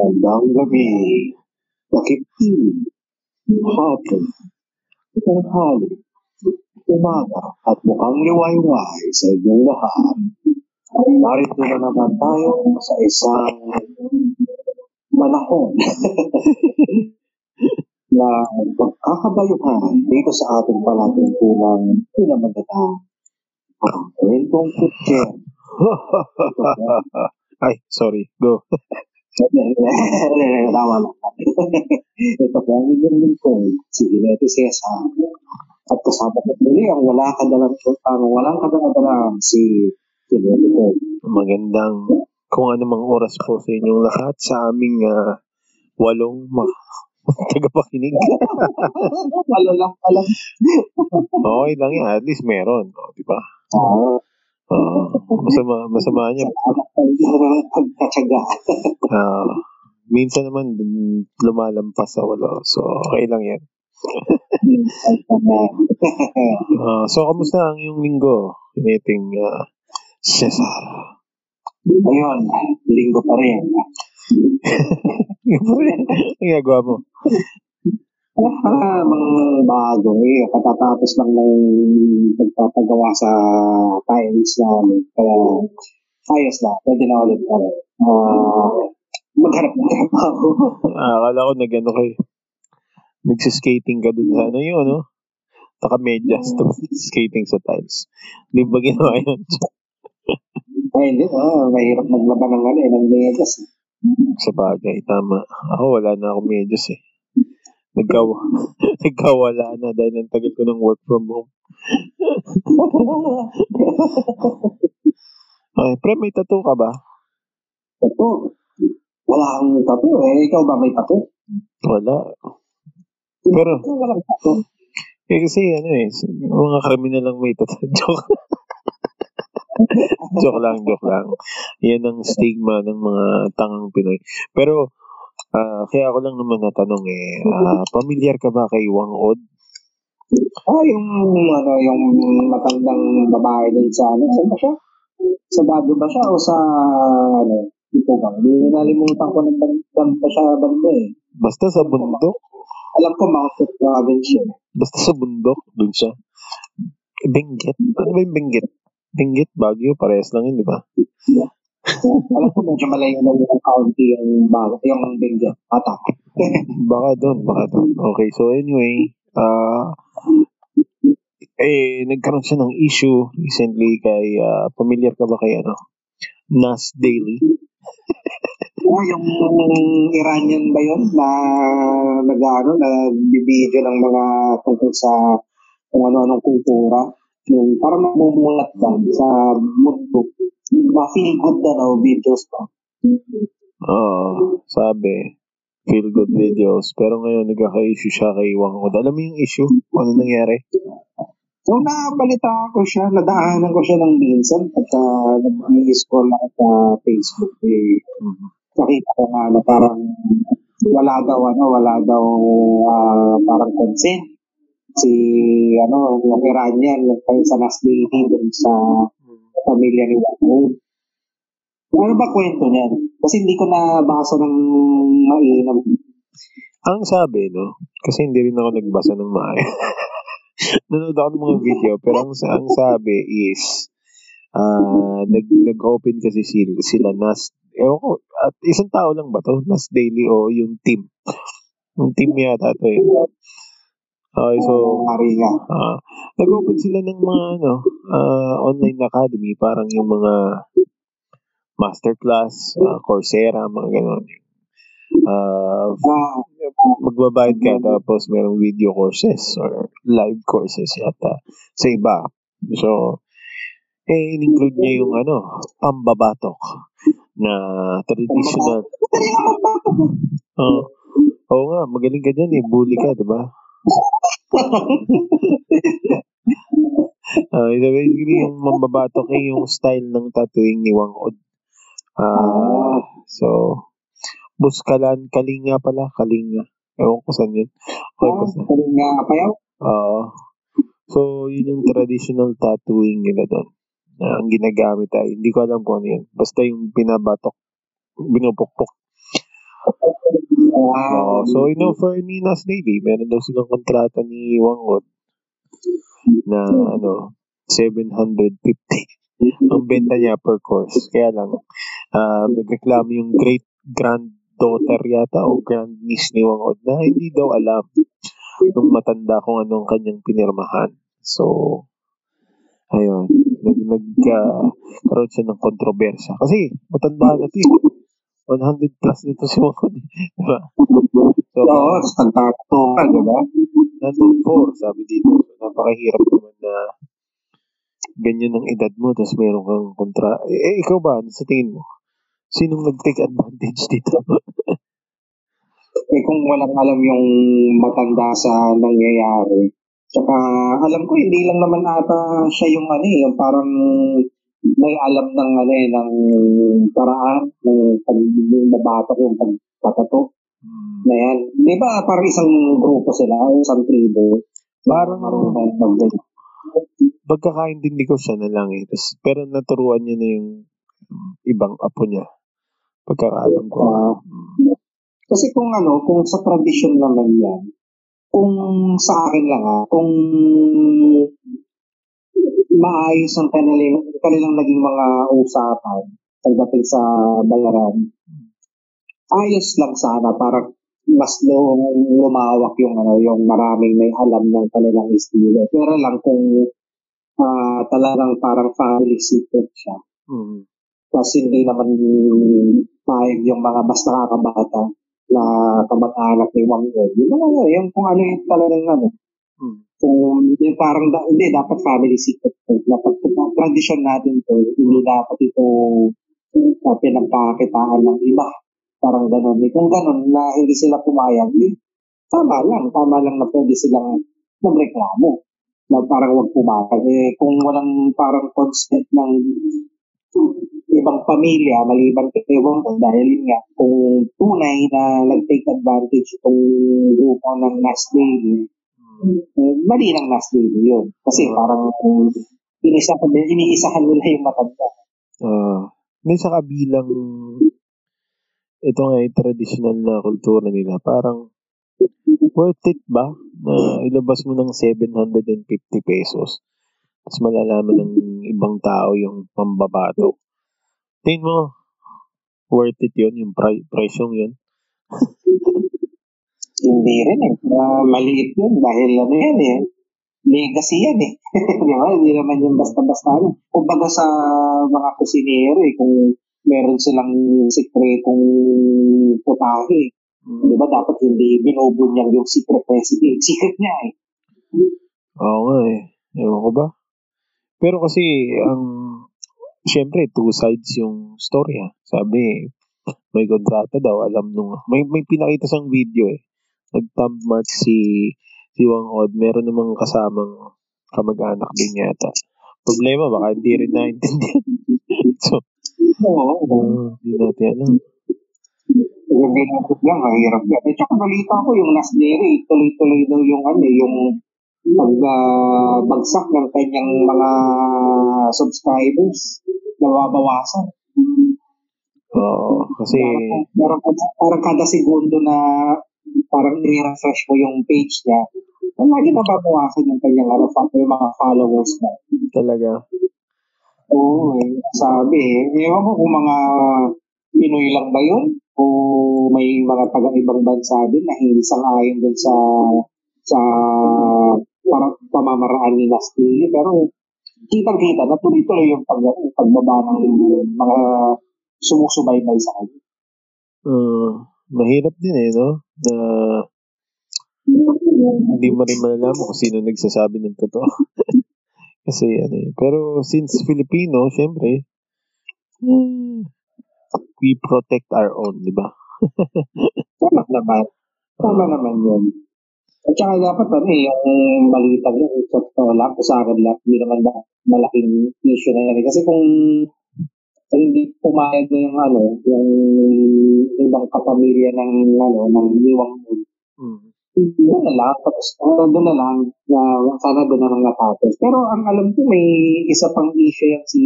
Magandang gabi. Nakikinig. Hapon. Tanghali. Umaga. At mukhang liwayway sa inyong lahat. Narito na naman tayo sa isang panahon na pagkakabayuhan dito sa ating palatuntunang pinamagata ang kwentong kutyen. Ay, sorry. Go. Tama lang. Ito po ang inyong lingkod, si Inete Cesar. At kasama ko muli ang wala kadalang, ang walang kadang si Inete ko. Magandang kung anumang oras po sa inyong lahat sa aming ah, walong ma- tagapakinig. Wala lang pala. okay lang yan. At least meron. O, di ba? Ah, Ah, masama, masama niya. pagkatsaga. Ah, minsan naman lumalampas sa walo. So, okay lang yan. Ah, so, kamusta ang iyong linggo? Piniting uh, Cesar. Ayun, linggo pa rin. Ang ginagawa mo? Ah, mga bago eh. Katatapos lang ng pagpapagawa sa tiles namin. Kaya, ayos na. Pwede na ulit pa rin. Ah, maghanap ng trabaho. Ah, akala ko nag ano kayo. Nagsiskating ka dun sa ano yun, ano? Naka-medyas, tapos skating sa tiles. Di ba ginawa yun? Ay, hindi. Ah, mahirap maglaban ng ano eh, ng megas. sa bagay, tama. Ako wala na ako medyas eh. Nagkaw nagkawala na dahil ang tagal ko ng work from home. Okay, pre, may tattoo ka ba? Ito. Wala kang tattoo eh. Ikaw ba may tattoo? Wala. Pero, walang tattoo. eh, kasi ano eh, mga kriminal lang may tattoo. Joke. joke lang, joke lang. Yan ang stigma ng mga tangang Pinoy. Pero, ah, kaya ako lang naman natanong eh, ah, familiar ka ba kay Wang Od? Ah, yung ano, yung matandang babae dun sa ano, saan ba siya? Sa Baguio ba siya o sa ano? Ito ba? Hindi nalimutan ko ng bandang pa siya banda eh. Basta sa bundok. Alam ko Mount Province yun. Basta sa bundok, dun siya. Benguet? Ano ba yung Benguet? Benguet, Baguio, parehas lang yun, di ba? Alam ko medyo malayo na yung county yung bago, yung Benguet. Ata. Baka doon, baka doon. Okay, so anyway, ah eh, nagkaroon siya ng issue recently kay, ah, familiar ka ba kay ano? Nas Daily? Ah, yung Iranian ba yun na nag-ano, nagbibideo ng mga tungkol sa kung ano-anong kultura. Yung parang namumulat ba sa mundo. Mga feel good na no, videos ba? Oo, sabi, feel good videos. Pero ngayon, nagkaka-issue siya kay Wang Od. Alam mo yung issue? Ano nangyari? So, nabalita ko siya, nadaanan ko siya ng minsan pagka nag-scroll ako sa Facebook. Eh, nakita ko nga na parang wala daw, ano, wala daw ah, parang consent. Si, ano, yung Iranian, yung kay sa last lady dun sa pamilya ni Wangud. Ano ba kwento niyan? Kasi hindi ko nabasa ng mainam. Ang sabi, no? Kasi hindi rin ako nagbasa ng maayos. Nanonood ako ng mga video, pero ang, ang sabi is, ah nag, nag-open kasi sila, sila Nas, ewan ko, at isang tao lang ba to? Nas Daily o yung team? Yung team yata to eh. Okay, so, Mari nga. ah nag-open sila ng mga ano, ah, online academy, parang yung mga masterclass, ah, Coursera, mga ganon. Ah, Ah, magbabayad ka tapos merong video courses or live courses yata sa iba. So, eh, in-include niya yung ano, pambabatok na traditional. Oo. Oo nga, magaling ka dyan eh. Bully ka, di ba? Ah, so basically, yung mambabatok eh, yung style ng tattooing ni Wang Od. Ah, so, Buskalan, Kalinga pala, Kalinga. Ewan ko saan yun. Okay, ah, basta. sabi nga pa yun. Oo. So, yun yung traditional tattooing nila doon. Na ang ginagamit ay, hindi ko alam kung ano yun. Basta yung pinabatok, binupukpok. Oo, so in-offer ni Nas Daily, meron daw silang kontrata ni Wangot na ano, 750 ang benta niya per course. Kaya lang, uh, nagreklamo yung great granddaughter yata o grand niece ni Wangod na hindi daw alam nung matanda kung anong kanyang pinirmahan. So, ayun, nag, nag uh, siya ng kontrobersya. Kasi, matanda na to eh. 100 plus nito si Wangod. diba? So, Oo, tapos nagtato ka, diba? Nandun 4, sabi dito. Napakahirap naman na ganyan ang edad mo, tapos meron kang kontra. Eh, eh ikaw ba, sa tingin mo? Sinong nag-take advantage dito? eh kung walang alam yung matanda sa nangyayari. Tsaka alam ko hindi lang naman ata siya yung ano eh, yung parang may alam ng ano eh, ng paraan ng pag nabatok yung pagpatato. Hmm. Na yan. Di ba parang isang grupo sila, isang tribo. Parang marunong mag pagkakaintindi ko siya na lang eh. Tas, pero naturuan niya na yung ibang apo niya. Pagkakaalam ko. Uh, kasi kung ano, kung sa tradisyon naman yan, kung sa akin lang ha, kung maayos ang kanilang, kanilang naging mga usapan pagdating sa bayaran, ayos lang sana para mas lumawak yung ano yung maraming may alam ng kanilang estilo. Pero lang kung uh, talagang parang family secret siya. Mm. Tapos hindi naman payag yung mga mas nakakabata na kamag-anak ni Wang Yo. Yung mga yung kung ano yung talagang ano. Mm. Kung yung parang, da, hindi, dapat family secret to. Dapat tradition natin to. Hindi dapat ito uh, pinagpakitaan ng iba. Parang ganun. Eh, kung ganun na hindi sila pumayag, eh, tama lang. Tama lang na pwede silang magreklamo na parang wag pumatag. Eh, kung walang parang consent ng ibang pamilya, maliban kay Ewan ko, dahil nga, kung tunay na nag-take advantage itong grupo ng Nas Daily, eh, mali ng Nas Daily yun. Kasi parang um, inisa, iniisahan nila yung matanda. Uh, may sa kabilang ito nga yung traditional na kultura nila, parang worth it ba na ilabas mo ng 750 pesos tapos malalaman ng ibang tao yung pambabato. Tingin mo, worth it yun, yung pri- presyong yun? Hindi rin eh. Uh, maliit yun dahil ano yan eh. Legacy yan eh. Di ba? Hindi naman yung basta-basta. Kumbaga sa mga kusinero eh, kung meron silang sikretong putahe, Mm. Di ba dapat hindi binubunyag yung secret recipe? Secret niya eh. Oo nga eh. Ewan ko ba? Pero kasi, ang, syempre, two sides yung story ha. Sabi, may kontrata daw, alam nung, may, may pinakita siyang video eh. Nag-thumb mark si, si Wang Od, meron namang kasamang kamag-anak din yata. Problema, baka hindi rin naintindihan. so, Oo. Uh, hindi natin alam. Hindi na lang, mahirap yan. At saka balita ko yung Nas Dairy, tuloy-tuloy daw yung ano, yung pag uh, ng kanyang mga subscribers, nababawasan. Oo, uh, kasi... Parang, parang, parang kada segundo na parang i-refresh mo yung page niya, lagi nababawasan yung kanyang ano, yung mga followers na. Talaga? Oo, eh, sabi eh. Ewan ko kung mga Pinoy lang ba yun? o may mga taga-ibang bansa din na hindi sang-ayon dun sa sa parang pamamaraan ni Nastili. Pero kitang-kita na tuloy-tuloy yung pag, pagbaba ng mga sumusubaybay sa kanya. Uh, mahirap din eh, no? Na hindi mo rin malalaman kung sino nagsasabi ng totoo. Kasi ano eh. Pero since Filipino, syempre, we protect our own, di ba? Tama naman. Tama naman yun. At saka dapat ano eh, yung malitag yun, sa totoo lang, sa akin lang, hindi naman malaking issue na yan. Kasi kung hindi pumayag na yung ano, yung ibang kapamilya ng ano, ng iwang mood. Mm. Doon na lang, tapos uh, doon na lang, uh, sana doon na lang natapos. Pero ang alam ko may isa pang issue yan si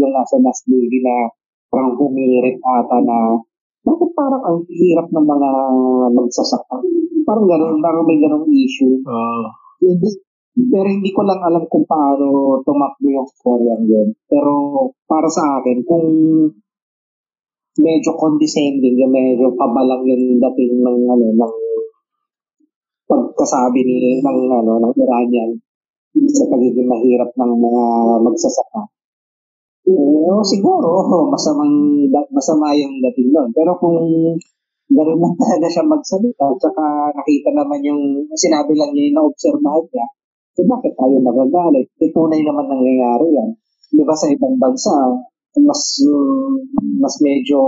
yung nasa Nas Daily na parang humirit ata na bakit parang ang hirap ng mga magsasaka? Parang gano'n, parang may gano'ng issue. Ah, Hindi, pero hindi ko lang alam kung paano tumakbo yung storyang yun. Pero para sa akin, kung medyo condescending, yung medyo pabalang yung dating ng ano ng pagkasabi ni ng ano ng Iranian sa pagiging mahirap ng mga magsasaka. Eh, oh, siguro, oh, masamang, masama yung dating nun. Pero kung ganun lang talaga siya magsalita, tsaka nakita naman yung sinabi lang niya yung naobserbahan niya, eh bakit tayo magagalit? Eh, tunay naman nangyayari yan. Di ba sa ibang bansa, mas mas medyo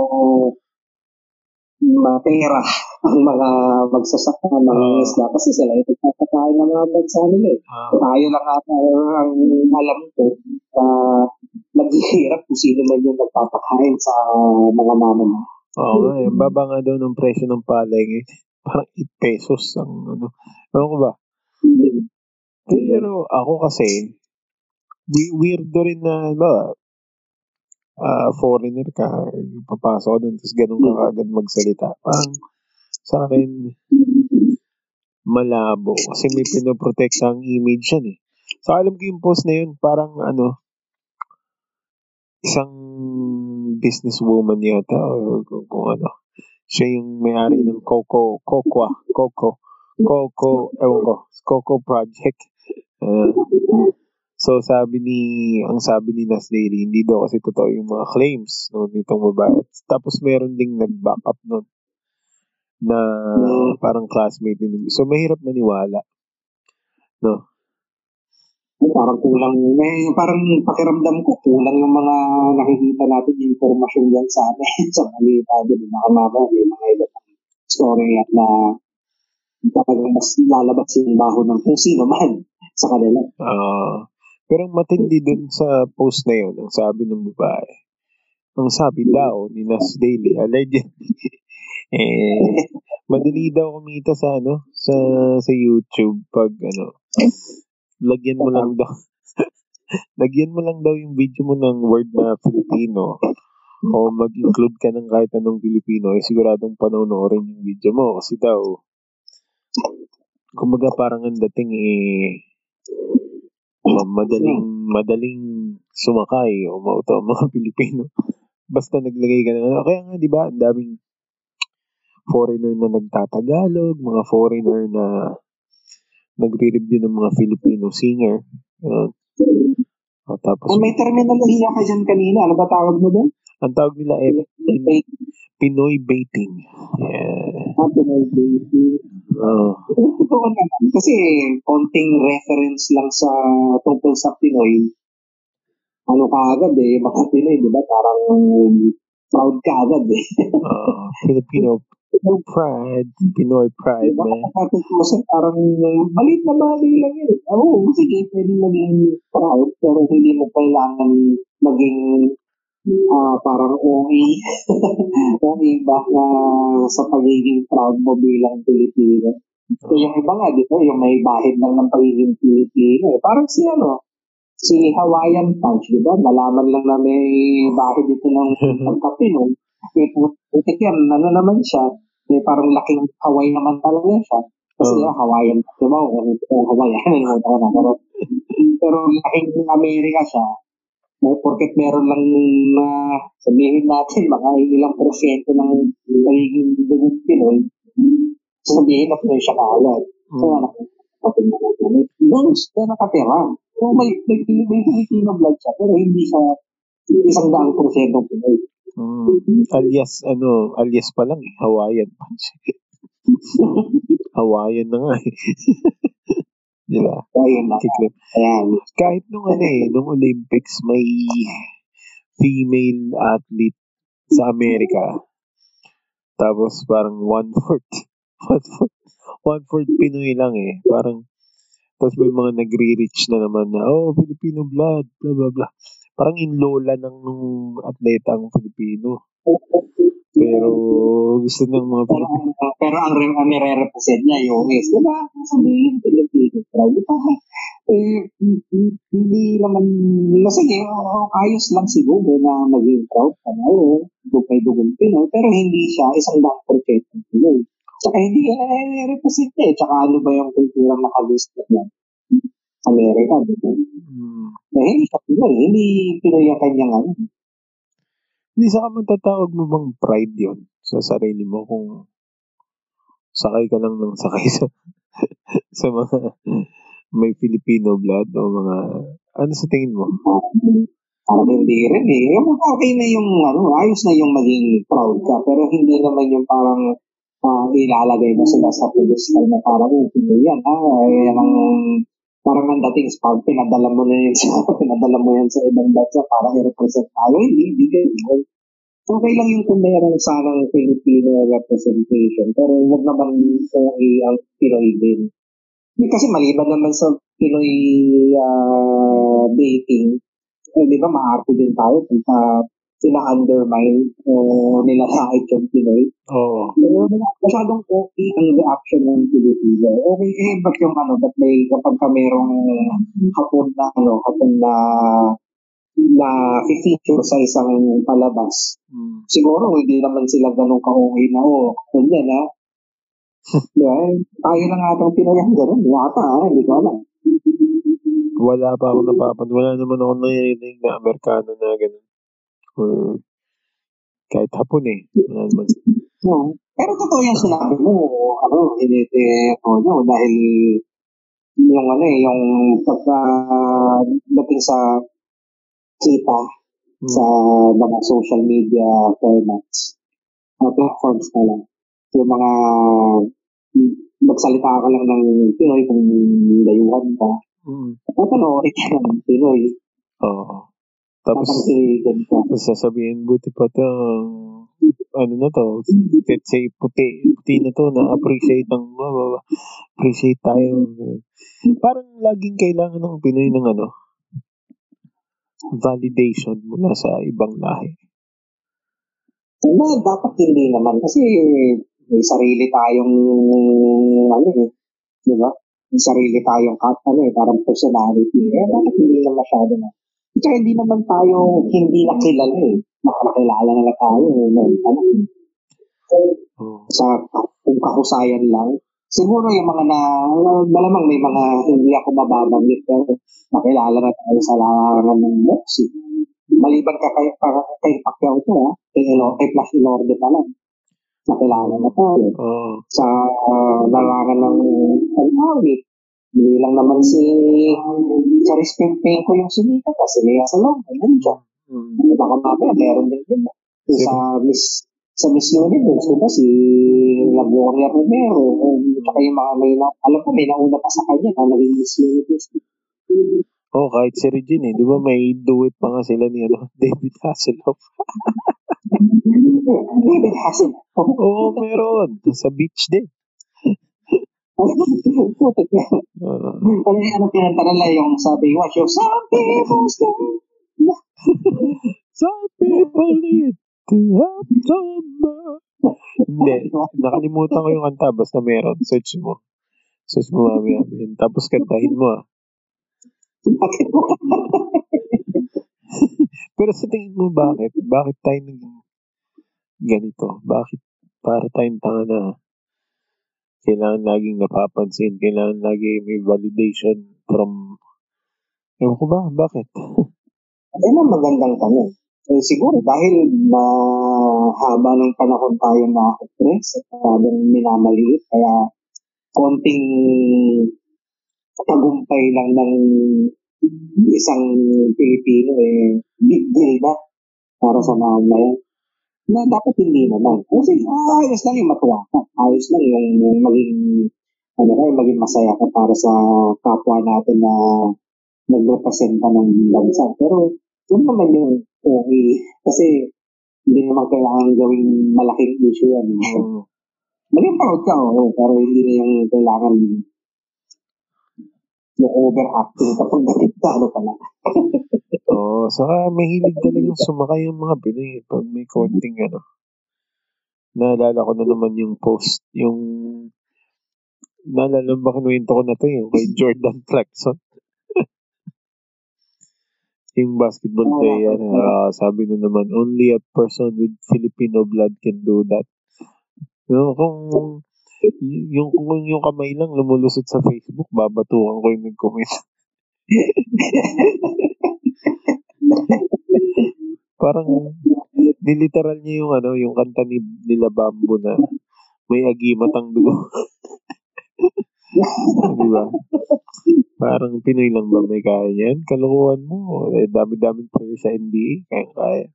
mapera ang mga magsasaka, mga Ah. isla, kasi sila yung nagpapakain ng mga bansa nila eh. ah, Tayo lang ata ang alam ko na naghihirap kung sino man yung nagpapakain sa mga mama oo nga eh. Baba nga daw ng presyo ng palay ngayon. Parang 8 pesos ang ano. Ewan ko ba? Pero ako kasi, we- weirdo rin na, ba, ah foreigner ka, papasok ka dun, tapos ganun ka agad magsalita. Parang, sa akin, malabo. Kasi may pinoprotekta ang image yan eh. So, alam ko yung post na yun, parang ano, isang businesswoman yata, or kung, kung ano, siya yung may-ari ng Coco, Cocoa, Coco, Coco, ewan ko, Coco Project. Ah, so, sabi ni, ang sabi ni Nas Daily, hindi daw kasi totoo yung mga claims no, nitong babae. Tapos meron ding nag-back up nun na parang classmate din. So, mahirap maniwala. No? Parang kulang, may parang pakiramdam ko, kulang yung mga nakikita natin yung informasyon dyan sa atin, sa balita, di ba? Mamaya may mga iba pang story at na talagang mas lalabas yung baho ng kung sino man sa kanila. Ah, pero matindi dun sa post na yun, ang sabi ng babae, ang sabi daw ni Nas Daily, allegedly, eh, madali daw kumita sa ano, sa sa YouTube pag ano, lagyan mo lang daw, lagyan mo lang daw yung video mo ng word na Filipino o mag-include ka ng kahit anong Filipino, eh siguradong panonoorin yung video mo kasi daw, kumbaga parang ang dating eh, madaling madaling sumakay o mauto ang mga Pilipino. Basta naglagay ka ng ano. Kaya nga, di ba, ang daming foreigner na nagtatagalog, mga foreigner na nagre-review ng mga Filipino singer. Ganun. O, tapos, Kung may terminolohiya ka dyan kanina, ano ba tawag mo doon? Ang tawag nila ay Pin- Pinoy baiting. Yeah. Ah, Pinoy baby. Oh. Totoo naman. Kasi konting reference lang sa tungkol sa Pinoy. Ano ka agad eh, mga Pinoy, di ba? Parang proud ka agad eh. Ah, Filipino pride, Pinoy pride, Diba? man. Katutusin, parang balit na bali lang yun. eh. Oo, sige, pwede maging proud, pero hindi mo kailangan maging ah parang OA. OA ba na sa pagiging proud mo bilang Pilipino. So, yung iba nga, di ba, yung may bahid lang ng pagiging Pilipino. Eh. Parang si ano, si Hawaiian Punch, di ba? Nalaman lang na may bahid dito ng pagkapino. Eh, putik yan, ano naman siya, eh, parang laking Hawaii naman talaga siya. Kasi Oo. uh, Hawaiian, di ba? Kung, Hawaiian, ko na. Pero, pero laking Amerika siya. Eh, porket meron lang na sabihin natin mga ilang porsyento ng nagiging dugong Pinoy, sabihin na Pinoy siya kaagad. So, Mm. anak, kapag na eh, doon siya nakatira. So, may, may, may Filipino blood siya, pero hindi siya isang daang porsyentong Pinoy. Mm. Alias, ano, alias pa lang eh, Hawaiian punch. Hawaiian na nga eh. Di ba? Kaya yun na. Kiklip. Ayan. Kahit nung ano eh, nung Olympics, may female athlete sa Amerika. Tapos parang one-fourth, one-fourth, one-fourth Pinoy lang eh. Parang, tapos may mga nagre-reach na naman na, oh, Filipino blood, blah, blah, blah. Parang in lola ng nung atleta ang Filipino. Pero gusto ng mga Pero, Pilipino. ang- pero ang, re- ang nire-represent niya yung US. Di ba? Sabihin, Pilipino. Right? Di ba? Eh, hindi naman, no, sige, oo, ayos lang siguro na maging proud ka na. Facebook may dugong Pinoy, pero hindi siya isang daang porketong Pinoy. Tsaka hindi yan nare-represent eh. Tsaka ano ba yung kulturang nakalist yan? Amerika, di ba? Mm. Eh, hindi siya Pinoy. Hindi Pinoy ang kanyang ano. Hindi sa matatawag mo bang pride yon sa sarili mo kung sakay ka lang ng sakay sa sa mga may Filipino blood o mga ano sa tingin mo? Parang hindi rin eh. Okay na yung ano, ayos na yung maging proud ka. Pero hindi naman yung parang ah, ilalagay mo sila sa pedestal na parang, oh, yan. Ah, yan ang parang ang dating sa pag pinadala mo na yun sa, pinadala mo yan sa ibang bansa para i-represent tayo. Hindi, hindi ganyan. Okay lang yung kung meron sanang Filipino representation, pero huwag naman okay ang Pinoy din. Kasi maliban naman sa Pinoy ah, dating, eh, di ba maarte din tayo pagka sina-undermine o nilalait yung Pinoy. Oo. Pero masyadong okay ang reaction ng Pilipino. Okay, eh, ba't yung ano, ba't may kapag ka merong hapon na, ano, hapon na na feature sa isang palabas. Mm. Siguro hindi naman sila ganun ka-okay na, oh, hapon yan, ha? Diba? Tayo lang atang Pinoy ang ganun. Yata, ha? Hindi ko alam. Wala pa ako napapan. Wala naman ako narinig na Amerikano na gano'n. Hmm. Kahit hapon eh. No. Pero totoo yung sinabi mo, ano, inite ko nyo, dahil yung ano eh, yung pagka dating sa kita Hmm. sa mga social media formats o platforms na lang. Yung mga magsalita ka lang ng Pinoy kung layuhan ka. Mm. Papanoorin ka ng Pinoy. Oo. Tapos, tapos sasabihin, buti pa to, ano na to, let's say, puti, puti na to, na-appreciate ang, appreciate tayo. Parang laging kailangan ng Pinoy ng ano, validation mula sa ibang lahi. Na, dapat hindi naman kasi may sarili tayong ano eh, di ba? May sarili tayong kat, ano eh, parang personality. Eh, dapat hindi na masyado na. Tsaka hindi naman tayo hindi nakilala eh. Nakakilala na lang tayo. Eh, no? ano, sa kung kahusayan lang. Siguro yung mga na, malamang may mga hindi ako mababanggit pero nakilala na tayo sa larangan ng Moxie. Maliban ka kay, ka, kay Pacquiao to ha, kay, Elo, kay Flash Ilorde pa lang. Nakilala na tayo. Oo. Sa uh, larangan ng pag-awit. Hindi lang naman si Charis Pempenko yung sumikat kasi Lea Salong, nandiyan. Mm. Baka mamaya meron din din. Sa Miss sa Miss Universe, di ba, si La Gloria Romero, um, tsaka yung mga may, na, alam ko, may nauna pa sa kanya na naging Miss Universe. Oh, kahit si Regine eh. Di ba may duet pa nga sila ni ano, David Hasselhoff? David Hasselhoff. Oo, meron. Sa beach din. Putik na. Ano yung ano kinanta nila yung sabi, watch your some people's game. Some people need to have some Hindi. Nakalimutan ko yung kanta. Basta meron. Search mo. Search mo mamaya. Yun. Tapos kantahin mo ah. Bakit mo? Pero sa tingin mo bakit? Bakit tayo naging ganito? Bakit para tayong tanga na kailangan laging napapansin, kailangan lagi may validation from Ewan ko ba? Bakit? Yan ang magandang tanong. Eh, siguro dahil mahaba ng panahon tayo na oppress at habang minamaliit, kaya konting tagumpay lang ng isang Pilipino eh big deal na para sa mamamayan na dapat hindi naman. Kasi ah, ayos lang yung matuwa ka. Ayos lang yung, yung maging ano ka, yung maging masaya ka para sa kapwa natin na nagrepresenta ng bansa. Pero yun naman yung okay. Kasi hindi naman kailangan gawing malaking issue yan. Oo. Maging proud ka, oo. Pero hindi na yung kailangan yung overacting kapag natigta, ano pala. Oo, saka mahilig talagang sumakay yung mga Pinoy eh, pag may konting ano. Naalala ko na naman yung post, yung naalala ba kinuwento ko na to yung kay Jordan Clarkson. Yung basketball player, ah, sabi na naman, only a person with Filipino blood can do that. Yung, kung yung kung yung kamay lang lumulusot sa Facebook, babatukan ko yung nag-comment. Parang niliteral niya yung ano, yung kanta ni nila Bambo na may agimat ang dugo. Di ba? Parang Pinoy lang ba may kaya yan? Kalukuhan mo. Eh, dami-daming player sa NBA. Kaya-kaya.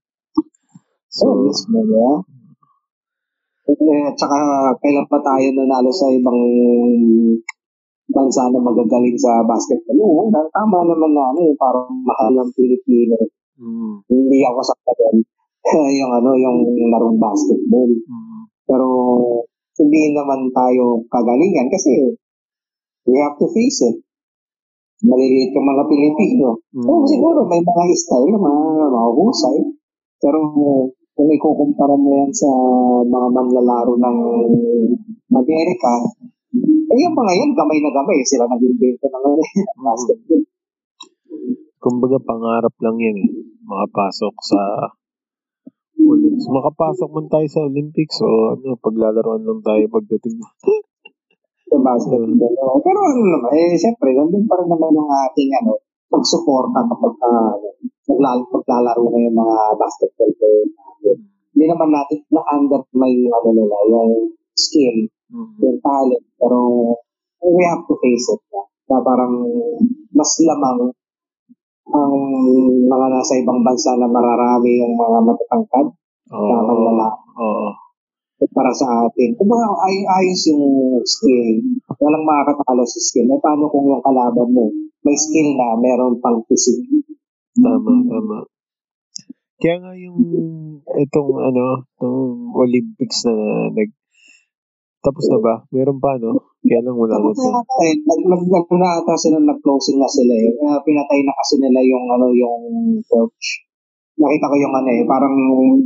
So, So, mismo, diba? Eh, at saka, kailan pa tayo nanalo sa ibang bansa na magagaling sa basketball? Oo, na- tama naman na ano, eh, parang mahal ng Pilipino. mm, Hindi ako sa doon. yung ano, yung larong basketball. mm, Pero, hindi naman tayo kagalingan kasi we have to face it. Maliliit yung mga Pilipino. mm, Oo, siguro may mga style na mga mahuhusay. Pero kung ikukumpara mo yan sa mga manlalaro ng Amerika, eh yung mga yan, gamay na gamay. Sila nag-invento ng ano, mm. basketball. Kumbaga, pangarap lang yan eh. Makapasok sa Olympics. Makapasok man tayo sa Olympics o ano, paglalaroan lang tayo pagdating. Sa basketball. Oo. Pero ano naman, eh, siyempre, nandun pa rin naman yung ating ano, pagsuporta kapag uh, naglal- maglalaro na yung mga basketball player. Hindi naman natin na-undermine yung ano nila, yung skill, Mm. yung talent. Pero we have to face it na, na parang mas lamang ang mga nasa ibang bansa na mararami yung mga matatangkad Oo. na manlalaro Oo. para sa atin. Kung ba, ay, ayos yung skill, walang makakatalo sa skill. Eh, paano kung yung kalaban mo, may skill na, meron pang physique. Tama, tama. Kaya nga yung itong ano, itong Olympics na nag tapos na ba? Meron pa no? Kaya lang wala na Tapos na ata eh, nag, nag, nag, na ata sila, nag-closing na sila eh. Kaya pinatay na kasi nila yung, ano, yung torch. Nakita ko yung ano eh, parang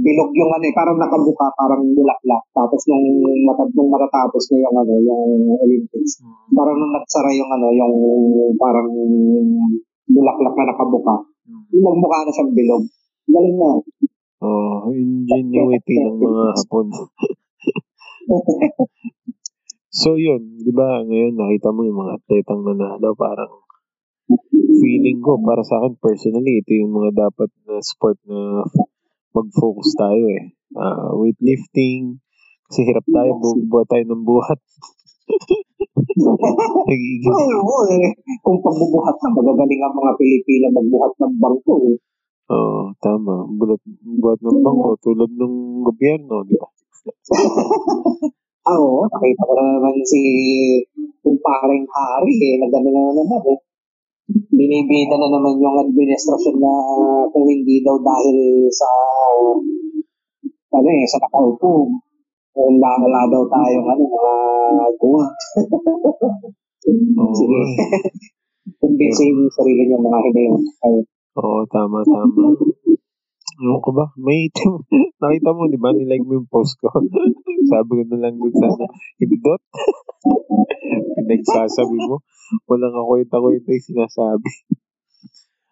bilog yung ano eh, parang nakabuka, parang bulaklak. Tapos nung, matab, nung matatapos na yung ano, yung Olympics, parang nung nagsara yung ano, yung parang bulaklak na nakabuka, nagmukha na siyang bilog. Galing na. Oh, ingenuity ng mga Hapon. So yun, 'di ba? Ngayon nakita mo yung mga atletang nanalo, parang feeling ko para sa akin personally, ito yung mga dapat na sport na mag-focus tayo eh. Ah, weightlifting, kasi hirap tayo, bu- buhat tayo ng buhat. Nagiging, Oo, eh. Kung pagbubuhat na, magagaling ang mga Pilipino magbuhat ng bangko. Eh. Oo, tama. Bulat, buhat ng bangko tulad ng gobyerno, di ba? Ah, oo, nakita ko na naman si kumparing Hari eh, nagano na naman eh. Binibida na naman yung administrasyon na kung hindi daw dahil sa ano eh, sa nakaupo. Kung wala daw tayong ano, mga guwa. Oo, Sige. Kumbinsin yung sarili niyo mga hinayon. Ay, Oo, tama, tama. Ewan ko ba? May item. Nakita mo, di ba? Nilike mo yung post ko. Sabi ko na lang dun sa ano, hindot. Pinagsasabi mo. Walang kakwenta-kwenta yung sinasabi.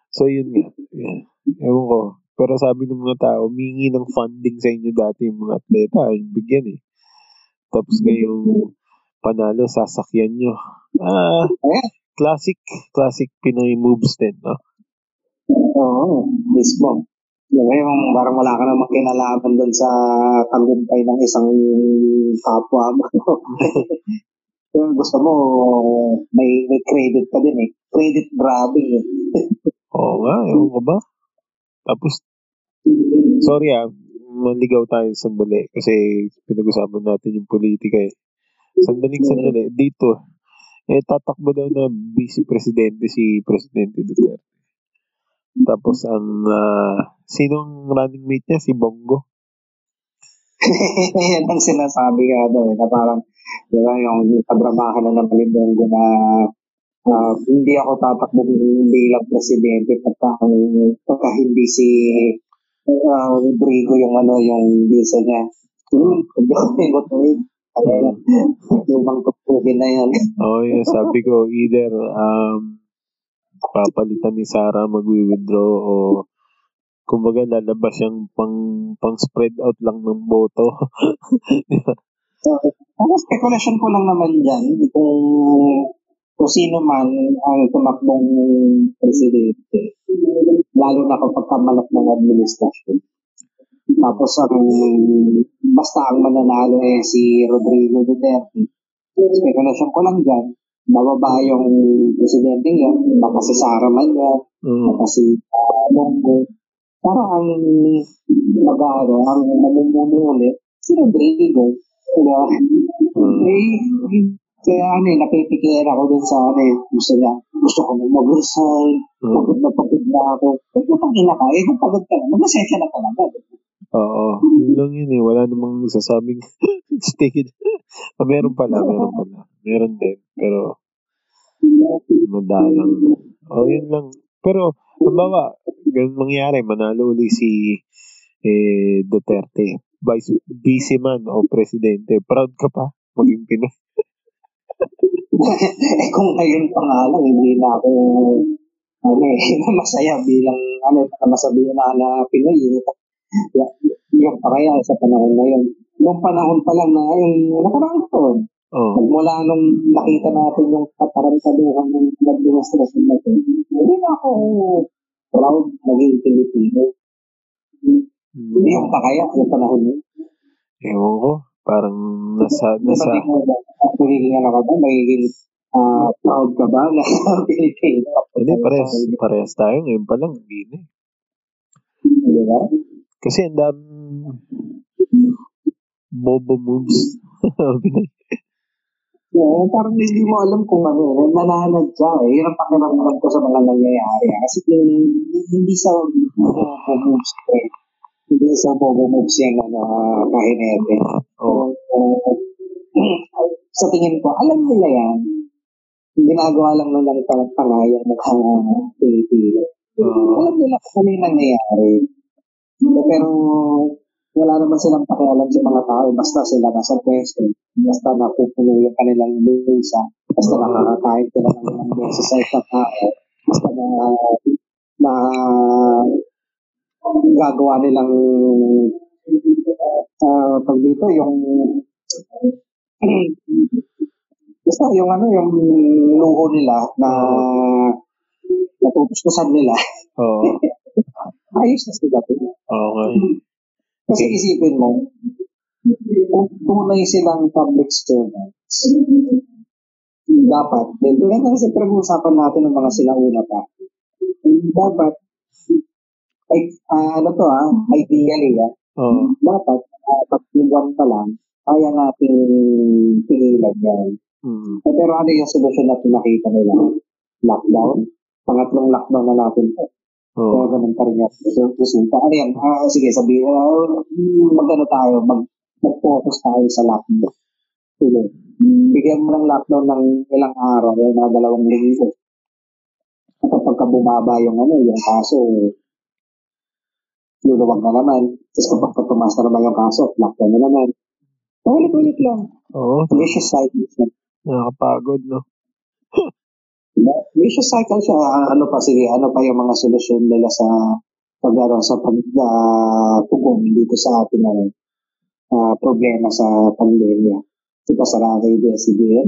So, yun nga. Ewan ko. Pero sabi ng mga tao, humingi ng funding sa inyo dati yung mga atleta. Yung bigyan eh. Tapos ngayong panalo, sasakyan nyo. Ah, Ayan. classic. Classic Pinoy moves din, no? Oo, mismo. Yung yung parang wala ka namang kinalaman doon sa tagumpay ng isang kapwa mo. Kung gusto mo, may, may credit ka din eh. Credit grabbing eh. Oo nga, ewan ko ba? Tapos, sorry ah, maligaw tayo sandali kasi pinag-usapan natin yung politika eh. Sandaling sandali, dito, eh tatakbo daw na vice presidente si Presidente Duterte. Tapos ang, ah, sinong running mate niya? Si Bongo. Yan ang sinasabi nga daw eh, na parang, di ba, yung kadramahan na ng Malibonggo na ah, hindi ako tatakbo bilang presidente pagka, pagka hindi si uh, Rodrigo yung ano, yung visa niya. Hmm, hindi ako. Kaya, lumang tupugin na yan. Oo, oh, sabi ko, either um, papalitan ni Sara magwi-withdraw o kumbaga lalabas yung pang pang spread out lang ng boto. Ako, speculation ko lang naman dyan, kung, kung sino man ang tumakbong presidente, lalo na kapag kamanok ng administrasyon. Tapos ang basta ang mananalo eh si Rodrigo Duterte. Speculation ko lang dyan, bababa yung presidente yun, baka si Sara man yan, Mm. baka si uh, Bongo. Para ang mag-ano, ang mamumuno ulit, si Rodrigo. Di ba? Mm. Eh, kaya ano eh, napipikir ako dun sa ano eh, gusto niya, gusto ko na mag-resign, Mm. pagod na pagod na ako. Eh, kung pag ina ka, eh, kung pagod ka na, mag-asensya na talaga. Oo, yun lang yun eh. Wala namang sasabing stay. ah, meron pala, meron pala. Meron din, pero madalang. Oh, yun lang. Pero, halimbawa, ganun mangyari, manalo uli si eh, Duterte. Vice, vice man o presidente. Proud ka pa maging Pinoy. eh, kung ngayon pa nga lang, hindi na ako ano eh, masaya bilang ano, masabihin na na Pinoy. Yung, yung pa kaya sa panahon na yun. Noong panahon pa lang na yung nakaraang taon, Oh, Magmula nung nakita natin yung katarantaduhan ng administrasyon na ito, hindi na ako proud maging Pilipino. Hindi yung pa kaya, yung panahon yun. ewan ko. Parang nasa, nasa, ba, magiging ano ka ba? Magiging ah, proud ka ba na Pilipino? hindi, parehas, parehas tayo. Ngayon pa lang, hindi na eh. Kasi ang daming bobo moves. Pinay. Yeah, parang hindi mo alam kung ano eh, nananadya eh. Yun ang pakiramdam ko sa mga nangyayari. ah. Kasi kung hindi sa bobo moves eh. Hindi sa bobo moves yan ano, uh, kahinete. Oh, Uh, sa tingin ko, alam nila yan. Ginagawa lang nila ng tanga yung mukhang uh, Pilipino. Oo. Alam nila kung ano yung nangyayari. Eh, pero wala naman silang pakialam sa mga tao. Basta sila nasa pwesto. Basta napupuno yung kanilang bulsa. Basta Oo. nakakakain sila ng ilang beses sa isang tao. Basta na, na gagawa nilang uh, pag dito yung basta yung ano yung luho nila na natutustusan nila Oo. ayos na sila nga. kasi isipin mo kung tunay silang public servants dapat din tulad ng kasi pinag-uusapan natin ng mga sinauna pa dapat ay ah, ano to ah ideally ah Oo. dapat uh, buwan pa lang kaya nating pigilan yan Mm. Eh, pero ano yung solusyon na pinakita nila? Lockdown? Pangatlong lockdown na natin po. Oo. Kaya ganun pa rin yung result- resulta. Ano yan? Ah, sige, sabi, uh, mag-ano tayo, mag, mag-focus tayo sa lockdown. Sige. Bigyan mo ng lockdown ng ilang araw, yung mga dalawang linggo. At pagka bumaba yung ano, yung kaso, luluwag na naman. Tapos kapag tumaas na naman yung kaso, lockdown na naman. Paulit-ulit lang. Oo. Vicious cycle siya. Nakakapagod, no? Vicious cycle siya. Ah, Ano pa, sige, ano pa yung mga solusyon nila sa pag ano, sa pag uh, dito sa ating ano, ah, problema sa pandemya. Di ba sara kay BSCBN?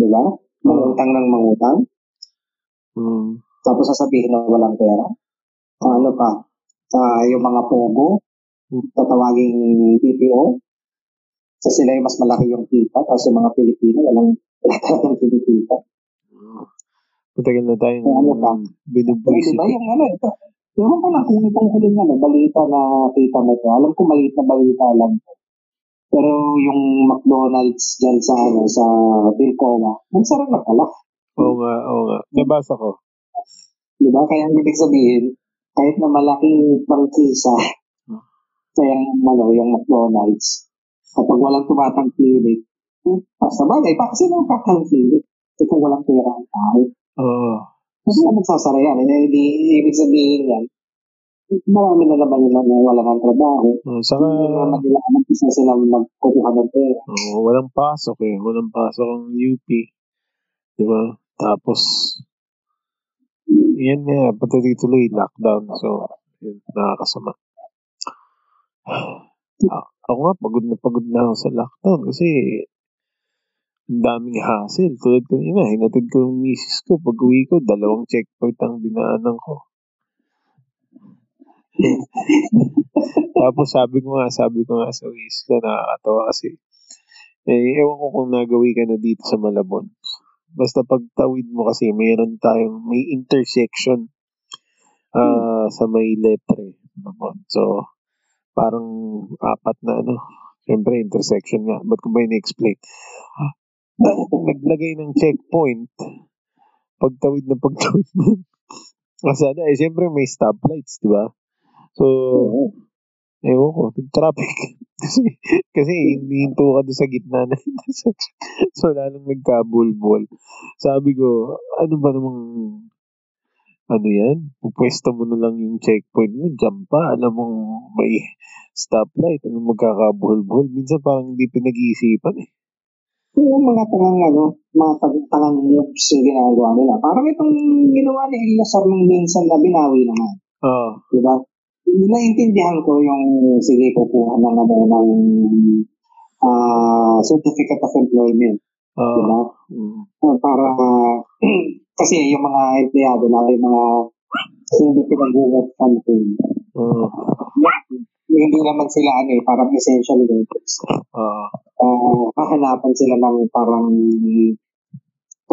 Di ba? Mangutang ng mangutang. Mm. Tapos sasabihin na walang pera. Ah, ano pa? Ah, yung mga pogo, tatawaging PPO. So sila yung mas malaki yung kita. Tapos yung mga Pilipino, walang wala talagang kinikita. Matagal na tayong Ano pa? binubuisit. Di ba yung ano ito? Ewan ko lang kung itong huling ano, balita na kita mo to. Alam ko maliit na balita lang to. Pero yung McDonald's dyan sa ano sa Bilcoa, nagsara na pala. Oo nga, oo nga. Nabasa ko. Di ba? Kaya ang ibig sabihin, kahit na malaking prangkisa, kaya ano, yung McDonald's, kapag walang tumatangkilik, eh, basta bagay, pa kasi nang kakangkilik. Eh kung walang pera ang tao, Oo. Kasi ano magsasara yan? Eh, di, ibig sabihin yan, marami na naman yung mga wala ng trabaho. Oh, saka, Hindi naman nila alam saan sila magkukuha ng pera. oh, walang pasok eh. Walang pasok ang UP. Di ba? Tapos, yan nga, patuloy-tuloy, lockdown. So, yun, nakakasama. Ah, ako nga, pagod na pagod na ako sa lockdown kasi ang daming hassle. Tulad kanina, hinatid ko yung misis ko. Pag uwi ko, dalawang checkpoint ang dinaanan ko. Tapos sabi ko nga, sabi ko nga sa misis ko, nakakatawa kasi. Eh, ewan ko kung nagawi ka na dito sa Malabon. Basta pagtawid mo kasi, mayroon tayong, may intersection uh, sa may letre. So, parang apat na ano. Siyempre, intersection nga. Ba't ko ba in-explain? naglagay ng checkpoint, pagtawid na pagtawid mo, masada eh, siyempre may stoplights, di ba? So, ewan ko, nag-traffic. kasi, kasi hinihinto ka doon sa gitna na intersection. so, lalong nagkabulbol. Sabi ko, ano ba namang, ano yan? Pupwesto mo na lang yung checkpoint mo, jump pa, alam mong may stoplight, ano magkakabuhol-buhol. Minsan parang hindi pinag-iisipan eh yung mga tangang ano, mga tangang moves yung ginagawa nila. Parang itong ginawa ni Elasar nung minsan na binawi naman. Oo. Uh. Diba? Naintindihan ko yung, sige, kukuha ng ano, ng uh, certificate of employment. Uh, diba? Mm. Uh, para, kasi yung mga empleyado na, yung mga hindi pinag-uwat something. Uh. Yeah, hindi naman sila ano eh, parang essential workers. Uh, uh, hahanapan sila ng parang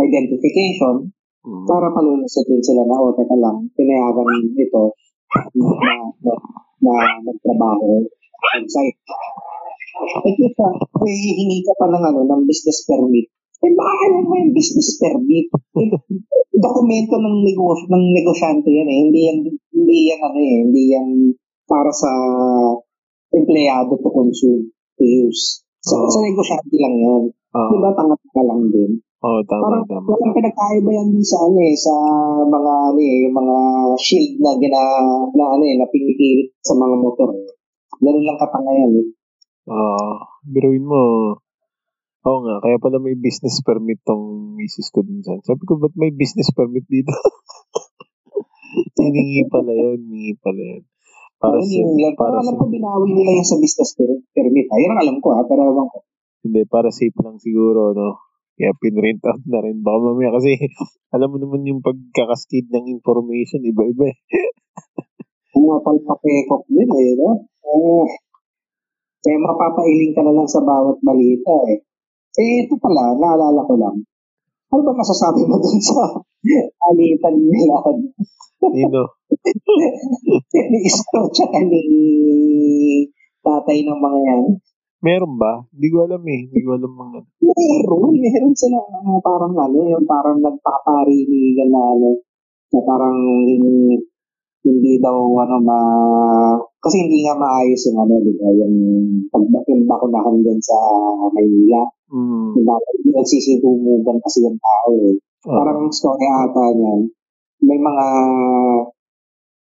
identification uh, para palulusutin sila na, o teka lang, pinayagan ito na, na, na magtrabaho on site. Eh, kita, may hihingi ka pa ng, ano, ng business permit. Eh, baka alam mo yung business permit? Eh, dokumento ng negosyo, ng negosyante yan eh. Hindi yan, hindi yan, ano eh, hindi yan para sa empleyado to consume, to use. Sa, oh. sa negosyante lang yan. Oh. Di ba, tangat ka lang din. Oo, oh, tama, Parang, tama. Walang pinagkaiba yan dun sa ano eh, sa mga ano eh, yung mga shield na gina, na ano eh, na pinipilit sa mga motor. Ganun lang katanga yan eh. Oo, uh, biruin mo. Oo nga, kaya pala may business permit tong misis ko dun sa. Sabi ko, ba't may business permit dito? Hiningi pala yun, hiningi pala yun. Para sa, yan. Para alam ko binawi nila yung sa business permit. Ayun ang alam ko ha, pero alam ko. Hindi, para safe lang siguro, no? Kaya pinrint out na rin. Baka mamaya kasi alam mo naman yung pagkakaskid ng information, iba-iba eh. Ang mga palpapekok din eh, no? Uh, kaya mapapailing ka na lang sa bawat balita eh. Eh, ito pala, naalala ko lang. Ano ba masasabi mo dun sa alitan nila? Nino? ni Isko tsaka ni tatay ng mga yan. Meron ba? Hindi ko alam eh. Hindi ko alam mga... Meron. Meron sila uh, parang ano, yung parang nagpaparinigan na ano, na parang hindi, hindi daw ano ma... Kasi hindi nga maayos yung ano, di ba? Yung, pag, yung bakunahan dun sa Maynila. Mm. Hindi nagsisitumugan kasi yung tao eh. Uh-huh. Parang story ata niyan may mga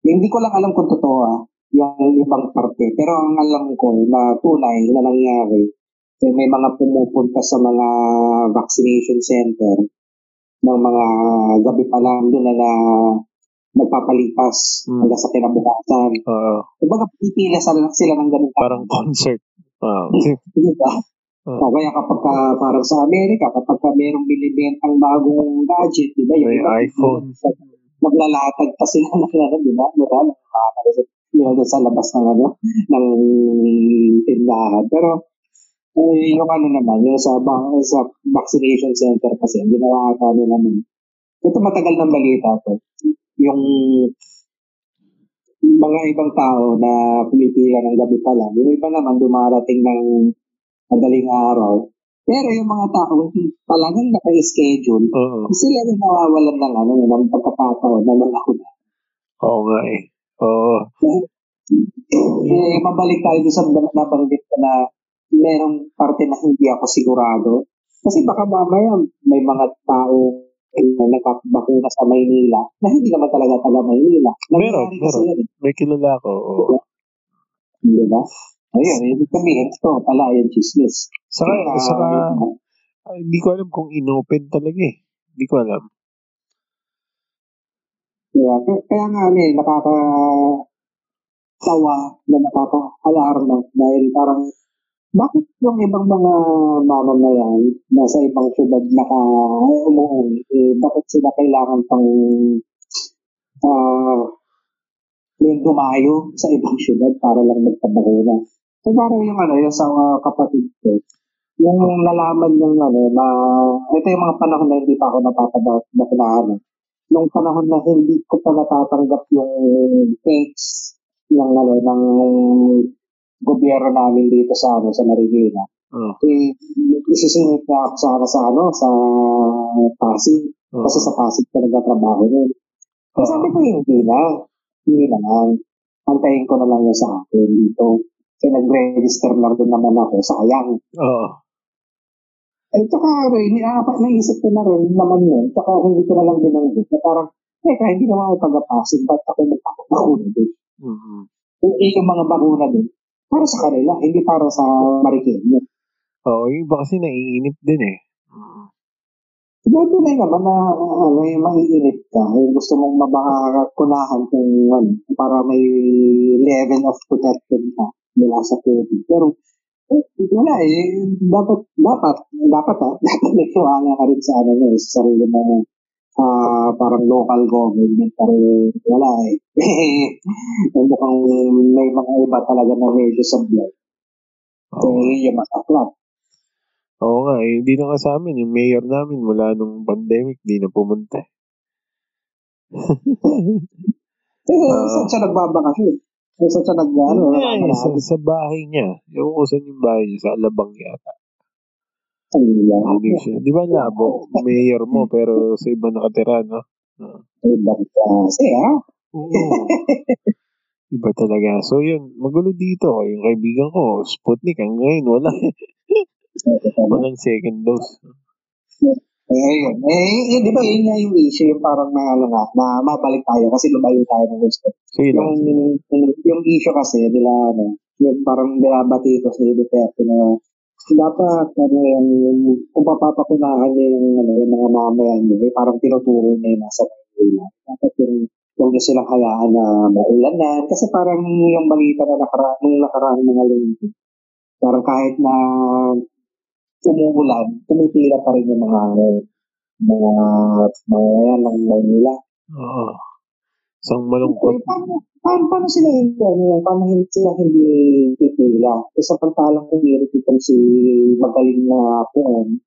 hindi ko lang alam kung totoo ah, yung ibang parte. Pero ang alam ko na tunay na nangyari, eh, may mga pumupunta sa mga vaccination center ng mga gabi pa lang doon na, na nagpapalipas hmm. hanggang sa kinabukasan. Uh, Kumbaga, pipila sila, sila ng ganun. Parang concert. Wow. diba? Uh, o kaya kapag ka, parang sa Amerika, kapag ka merong binibentang bagong gadget, di ba? Yung iPhone maglalatag pa sila ng ano, di ba? Di ba? Yun sa labas ng ano, ng tindahan. Pero, eh, yung ano naman, yung sa, sa vaccination center kasi, ginawa ata nila nun. Ito matagal ng balita to. Yung mga ibang tao na pumipila ng gabi pa lang, yung iba naman dumarating ng madaling araw, pero yung mga tao talagang naka-schedule, uh-huh. sila yung nawawalan ng ano, ng pagkakataon na malakuna. Oo nga eh. Oo. Eh, mabalik tayo sa nabanggit ko na merong parte na hindi ako sigurado. Kasi baka mamaya may mga tao na nakabakuna sa Maynila na hindi naman talaga taga Maynila. Meron, meron. Yan, eh. May kilala ko. Oo. Di ba? Ayun, ibig sabihin, ito pala yung chismis. Saka, uh, saka, hindi ko alam kung inopen talaga eh. Hindi ko alam. Kaya, kaya nga ano eh, nakaka tawa na nakaka-alarma dahil parang bakit yung ibang mga mamamayan nasa ibang syudad naka eh, umuwi, eh, bakit sila kailangan pang uh, yung dumayo sa ibang syudad para lang magpabakuna. So parang yung ano, yung sa uh, kapatid ko, yung nalaman yung ano, na ito yung mga panahon na hindi pa ako napapabakunahan. Nung panahon na hindi ko pa natatanggap yung cakes ng ano, ng gobyerno namin dito sa ano sa Marikina. Oh. Eh, isisingit na ako sana sa ano sa Pasig. Oh. Kasi sa Pasig ka nagtatrabaho nun. Oh. Sabi ko hindi na. Hindi na lang. Antayin ko na lang yung sa akin dito. Kasi nag-register lang din naman ako. Sayang. Oo. Oh. Eh, tsaka rin, apat naisip ko na rin naman yun. Tsaka hindi ko na lang binanggit na parang, teka, hindi naman ako taga-Pasig. Ba't ako magpapakuna din? Mm-hmm. Yung mga bakuna din para sa kanila, hindi para sa Marikina. Oo, yung iba kasi naiinip din eh. Diba tunay naman na ano, yung maiinip ka, yung gusto mong mabakunahan kung ano, para may level of protection ka mula sa COVID. Pero eh, wala eh. Dapat, dapat, dapat ha, dapat may tiwala ka rin sa ano eh, sa sarili mo uh, parang local government pero wala eh. eh mukhang may mga iba talaga na medyo sablay. So, oh. yun yung masaklap. Oo nga, eh, hindi na nga sa amin. Yung mayor namin mula nung pandemic, di na pumunta. eh, uh, saan siya nagbabakasyon? Eh, saan siya nag, ano, yeah, sa, sa bahay niya. Yung usan yung bahay niya, sa Alabang yata. Hindi siya. Di ba labo? Mayor mo, pero sa iba nakatira, no? Uh. Iba kasi, ha? Oo. Iba talaga. So, yun, magulo dito. Yung kaibigan ko, Sputnik, hanggang ngayon, wala. Walang second dose. Eh, yun. Eh, yun, di ba yun nga yung issue, yung parang na, ano nga, na mabalik tayo kasi lumayo tayo ng gusto. Yung, yung, yung issue kasi, nila, ano, yung parang binabati ko si Duterte na dapat ano yung, yung kung papapakunahan niya yung, ano, yung mga mamayan niya, eh, parang tinuturo niya yung nasa Manila. Dapat yung huwag niyo silang hayaan na maulanan. Kasi parang yung balita na nakaraan, nung nakaraan mga linggo, parang kahit na umuulan, tumipila pa rin yung mga mga mga yan ng Manila. Oo. Isang malungkot. Eh, paano, paano, paano sila hindi, ano, paano hindi sila hindi pipila? Isang pantalang kumiri itong si magaling na puon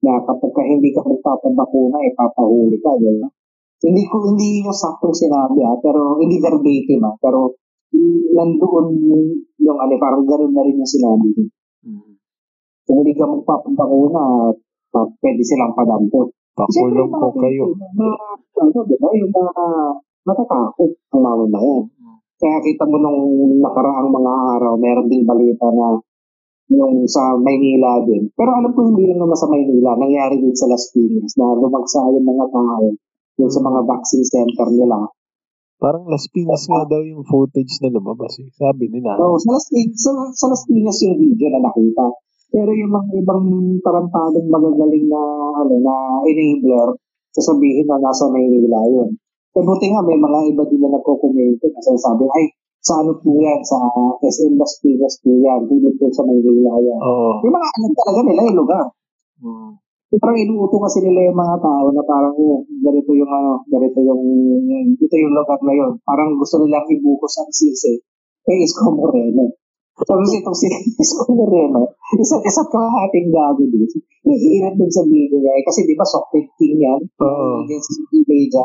na kapag ka hindi ka magpapabakuna, eh, papahuli ka, di ba? Hindi ko, hindi yung saktong sinabi ah, pero hindi verbatim ah, pero nandoon yung ano, parang ganoon na rin yung sinabi. Mm-hmm. Kung hindi ka magpapabakuna, pwede silang padampot. Pakulong ko kayo. Na, ano, diba? Yung mga natatakot ang mamamayan. Kaya kita mo nung nakaraang mga araw, meron din balita na yung sa Maynila din. Pero alam ko hindi lang naman sa Maynila, nangyari din sa Las Piñas na lumagsa yung mga tao yung sa mga vaccine center nila. Parang Las Piñas nga daw yung footage na lumabas eh. Sabi nila. Oo, so, sa Las, sa, sa Las Piñas yung video na nakita. Pero yung mga ibang tarantadong magagaling na ano na enabler, sasabihin na nasa Maynila yun. Eh, buti nga, may mga iba din na nagko-comment na sinasabi, ay, sa ano po yan, sa SM Las Piñas po yan, hindi po sa Maynila yan. Oo. Yung mga alam talaga nila yung lugar. Hmm. Parang inuuto kasi nila yung mga tao na parang, oh, ganito yung ano, ganito yung, ito yung lugar na yun. Parang gusto nilang ibukos ang sisi. Eh, Isko Moreno. Tapos itong si Isko Moreno, isa't isa't kakahating gago din. Hihirat dun sa video niya. Eh, kasi di ba, Socket King yan? Oo. Against media.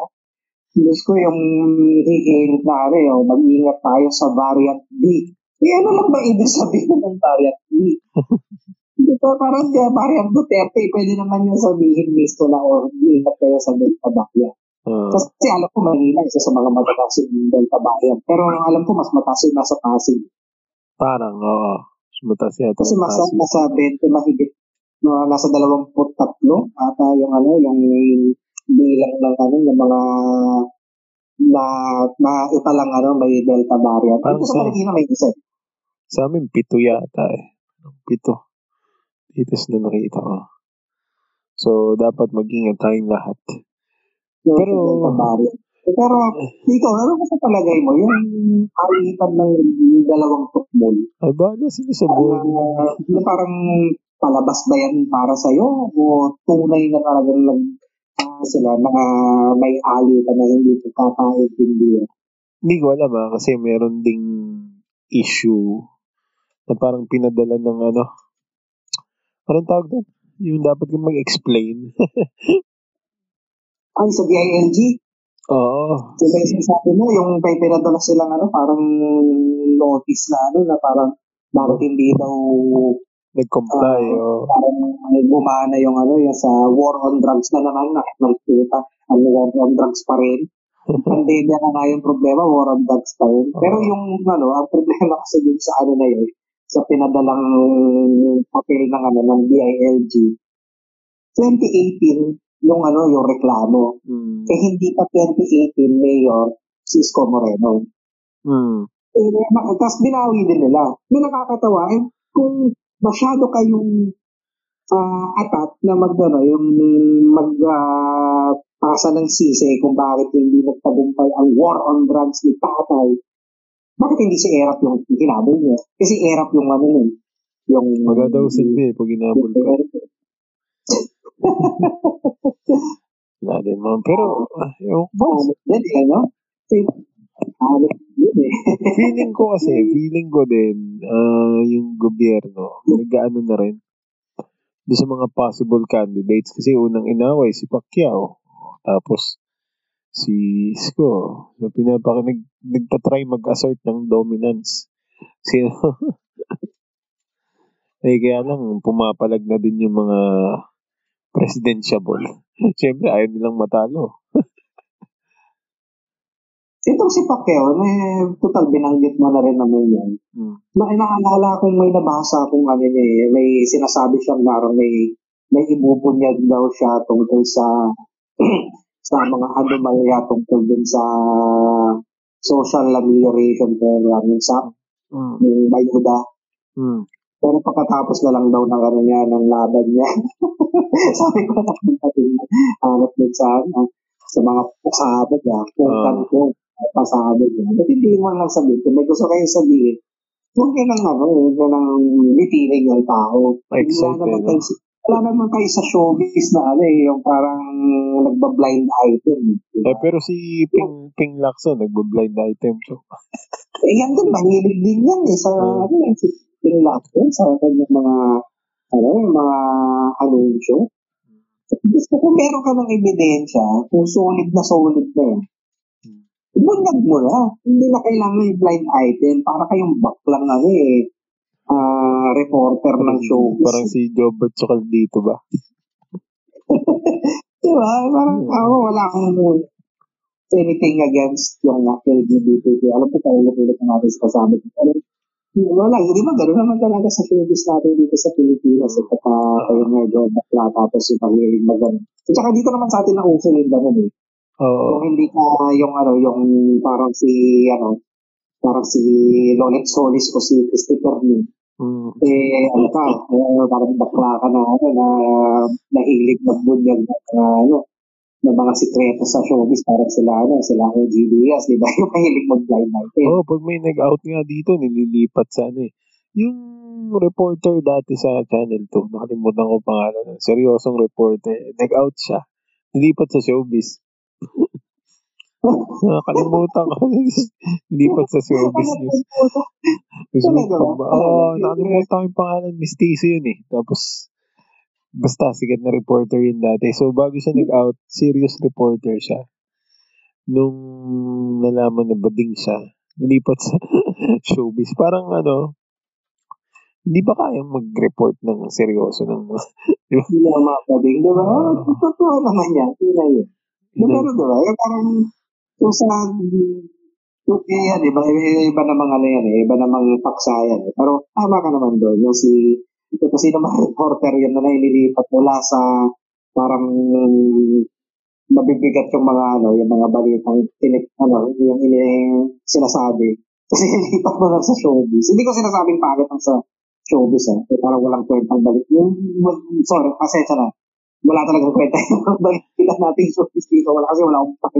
Diyos ko yung hihirit na ano yung mag-ingat tayo sa variant B. Eh ano lang ba ibig sabihin ng variant B? Di ba parang di, variant Duterte, pwede naman yung sabihin mismo na o oh, ingat kayo sa Delta Variant. Uh, Kasi alam ko Manila, isa sa mga matataas yung Delta Variant. Pero alam ko mas mataas yung nasa Pasig. Parang, oo. Mataas yata Kasi mas, nasa 20 mahigit no, nasa 23 ata yung ano, yung bilang ng ano, ng mga na na ita lang ano, may Delta variant. Parang Ito sa Marikina may isa. Sa amin, pito yata eh. Pito. Itas na nakita ko. So, dapat mag-ingat tayong lahat. Yung Pero- Delta variant. Pero, ikaw, ano ba sa palagay mo? Yung alitan ng dalawang tukmol, Ay, bahala sila sa buhay nila. uh, na parang palabas ba yan para sa'yo? O tunay na talagang nag, ah, sila na may alitan na hindi pagkakaintindihan? Hindi ko alam ah, kasi meron ding issue na parang pinadala ng ano, anong tawag doon? Yung dapat kang mag-explain. Ay, sa DILG, Oo. Diba yung sinasabi mo, yung may pinadala silang ano, parang notice na ano, na parang bakit hindi daw Nag-comply. Ah, oo. parang gumana yung ano, yung sa war on drugs na naman, nakikita, ano, war on drugs pa rin. Pandemya na nga yung problema, war on drugs pa rin. Pero yung ano, ang problema kasi dun sa ano na yun, sa pinadalang papel ng ano, ng DILG, 2018, yung ano, yung reklamo. Mm. Eh, hindi pa 2018 mayor si Isko Moreno. Mm. Eh, Tapos binawi din nila. Na nakakatawa, eh, kung masyado kayong ah, atat na mag, ano, yung mag ah, pasa ng sisi kung bakit hindi nagtagumpay ang war on drugs ni Tatay, bakit hindi si Erap yung hinabol niya? Kasi Erap yung ano nun, yung... Wala daw silbi pag inabol ka. Din mga. Pero, ko. Boss? Kasi, ano, yun eh. feeling ko kasi, feeling ko din, ah, yung gobyerno, nag-ano na rin, doon sa mga possible candidates. Kasi unang inaway, si Pacquiao. Tapos, si Isko. So, pinapaka, nag, nagtatry mag-assert ng dominance. Sino? eh, kaya lang, pumapalag na din yung mga presidentiable. Siyempre, ayaw nilang matalo. Itong si Pacquiao, eh, total binanggit mo na rin naman yan. Hmm. Ma naalala kong may nabasa kung ano niya eh, may sinasabi siyang parang may may ibubunyag daw siya tungkol sa sa mga anomalya tungkol dun sa social amelioration program yung sa Hmm. yung bayuda. Hmm. Pero pagkatapos na lang daw ng ano niya, ng laban niya. Sabi ko na natin, hanap din sa, ano, sa mga pasabog niya, kung Ah. kanto, pasabog niya. Ba't hindi mo lang sabihin? Kung may gusto kayo sabihin, huwag ka nang ano, huwag ka nang bitirin yung tao. Excited, Wala naman sa- wala naman sa showbiz na ano eh, yung parang nagba-blind item. diba? Eh, pero si Ping, Ping Lacson, nagbo-blind item to. Eh, yan din, mahilig din yan eh, sa, Hmm. ano yung laptop, sa kanyang mga, ano, mga anunsyo. Gusto ko meron ka ng ebidensya, kung solid na solid na yan, bunyag mo na. Hindi na kailangan yung blind item, para kayong baklang ano eh, ah, reporter ng show. Parang si Jobert Sokal dito ba? Diba? Parang Hmm. ako, wala akong anything against yung LGBTQ. Alam ko, paulit-ulit na natin sa kasama. Pero, wala, di ba? Gano'n naman talaga sa showbiz natin dito sa Pilipinas. At saka kayo medyo bakla tapos yung pahiling magano. At saka dito naman sa atin na uso yung gano'n eh. Oo. Kung hindi ka yung ano, yung parang si, ano, parang si Lolet Solis o si Christy Pernin. Mm. Eh, ano ka, eh, parang bakla ka na, ano, na nahilig magbunyag mga, ano, ng mga sikreto sa showbiz, parang sila, ano, sila ang GBS, di ba? Yung mahilig mag-blind item. Oo, pag may nag-out nga dito, nililipat sa ano eh. Yung reporter dati sa Channel 2, nakalimutan ko pangalan. Seryosong reporter. Nag-out siya. Nilipat sa showbiz. Nakalimutan ko. Nilipat sa showbiz news. Miss ba? Oo, nakalimutan ko yung pangalan. Mistiso yun eh. Tapos, basta sikat na reporter yun dati. So, bago siya nag-out, serious reporter siya. Nung nalaman na bading siya, nilipat sa showbiz. Parang ano, hindi ba kayang mag-report ng seryoso ng mga, di ba? Hindi na mapading, di ba? Ah. Totoo naman yan, tunay yan. Di pero di ba? Yung parang, kung sa, kung eh, yan, di ba? Iba, iba namang ano yan eh, iba namang paksa yan eh. Pero tama ka naman doon, yung si, ito sino mga reporter yun na naililipat mula sa parang mabibigat yung mga ano, yung mga balitang tinik, ano, yung ini sinasabi. Kasi nilipat mo lang sa showbiz. Hindi ko sinasabing pangit ang sa showbiz ah. Eh, parang walang kwentang balik. Sorry, pasensya na. wala talagang kwenta yung balita natin so dito. Wala kasi wala akong paki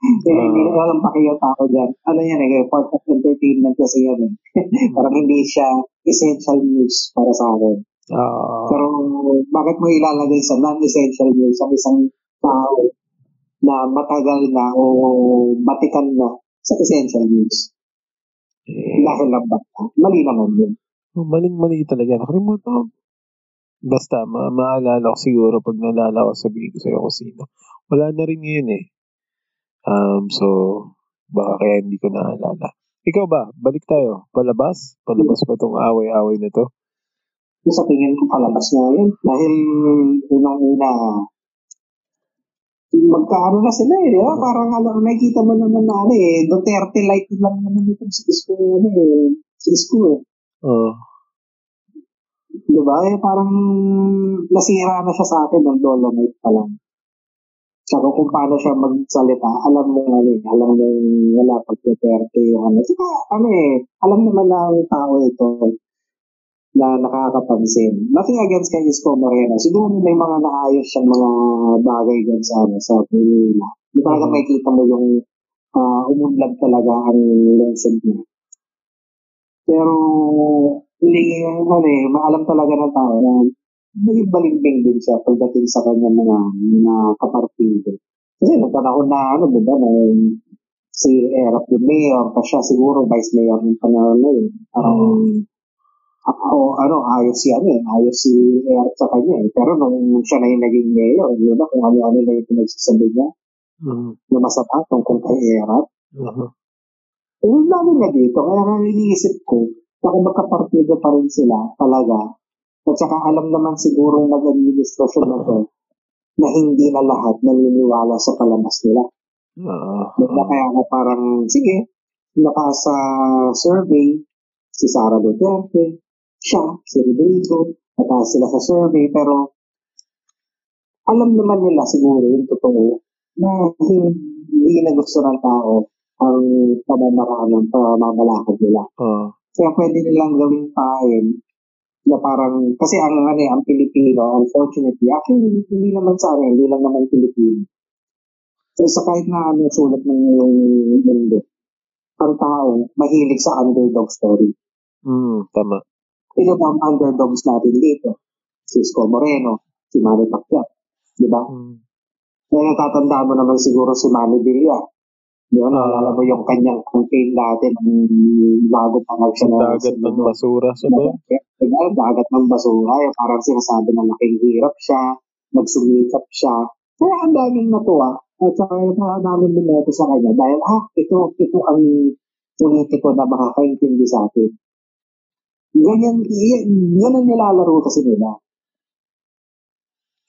Ah. hindi na walang paki yung tao dyan. Ano yan eh, part of entertainment kasi yan eh. Parang hindi siya essential news para sa akin. Ah, Pero bakit mo ilalagay sa non-essential news ang isang tao na matagal na o batikan na sa essential news? eh, Dahil lang ba? Mali naman yun. maling-mali talaga. Nakalimutan. Basta, ma maalala ko siguro pag nalala ko, sabihin ko sa'yo kung sino. Wala na rin ngayon eh. Um, so, baka kaya hindi ko naalala. Ikaw ba? Balik tayo. Palabas? Palabas ba tong away-away na to? Sa tingin ko palabas na yun. Dahil unang-una, magkaano na sila eh. Di ba? Parang alam, nakikita mo naman na ano eh, Duterte-like lang naman itong si Isko, ano eh, si Isko eh. Oo. Di ba? Eh, parang nasira na siya sa akin ng Dolomite pa lang. Tsaka kung paano siya magsalita, alam mo ano eh, alam mo wala pag Duterte yung ano. Tsaka ano eh, alam naman ng tao ito na nakakapansin. Nothing against kay Isko Moreno. Siguro may mga naayos siyang mga bagay dyan sa, ano, sa Manila. Di talaga Mhm. makikita mo yung uh, umunlad talaga ang lungsod niya. Pero hindi, ano eh, maalam talaga ng tao na naging balimbing din siya pagdating sa kanyang mga, mga kapartido. Kasi nung panahon na, ano, di ba, nung si Erap yung mayor, pa siya siguro vice mayor ng panahon na yun. Parang, o ano, ayos si ano eh, ayos si Erap sa kanya eh. Pero nung siya na yung naging mayor, di ba, kung ano-ano na yung pinagsasabi niya, Mhm. na masama tungkol kay Erap, Mhm. Eh, lalo na dito, kaya nga iniisip ko, baka magkapartido pa rin sila talaga. At saka alam naman siguro ng administrasyon na to na hindi na lahat naniniwala sa palabas nila. Oo. Diba? Kaya ako parang, sige, nakasa survey, si Sara Duterte, siya, si Rodrigo, nataas sila sa survey, pero alam naman nila siguro yung totoo na hindi na gusto ng tao ang pamamaraan ng pamamalakad nila. Oo. Kaya pwede nilang gawing pain na parang, kasi ang, ano, eh, ang Pilipino, unfortunately, actually, hindi naman sa akin, hindi lang naman Pilipino. So, sa kahit na ano sulat ng mundo, ang tao, mahilig sa underdog story. Mm, tama. Sino ba ang underdogs natin dito? Si Isko Moreno, si Manny Pacquiao, di ba? Mm. Kaya natatandaan mo naman siguro si Manny Villa. Di ba? Naalala mo yung kanyang campaign natin ng bago pa lang siya Dagat ng basura sa ba? Diba? Dagat ng basura. Yung parang sinasabi na laking hirap siya, nagsumikap siya. Kaya ang daming natuwa. At saka yung ang daming binoto sa kanya dahil ah, ito, ito ang politiko na makakaintindi sa atin. Ganyan, yan, yan ang nilalaro kasi nila.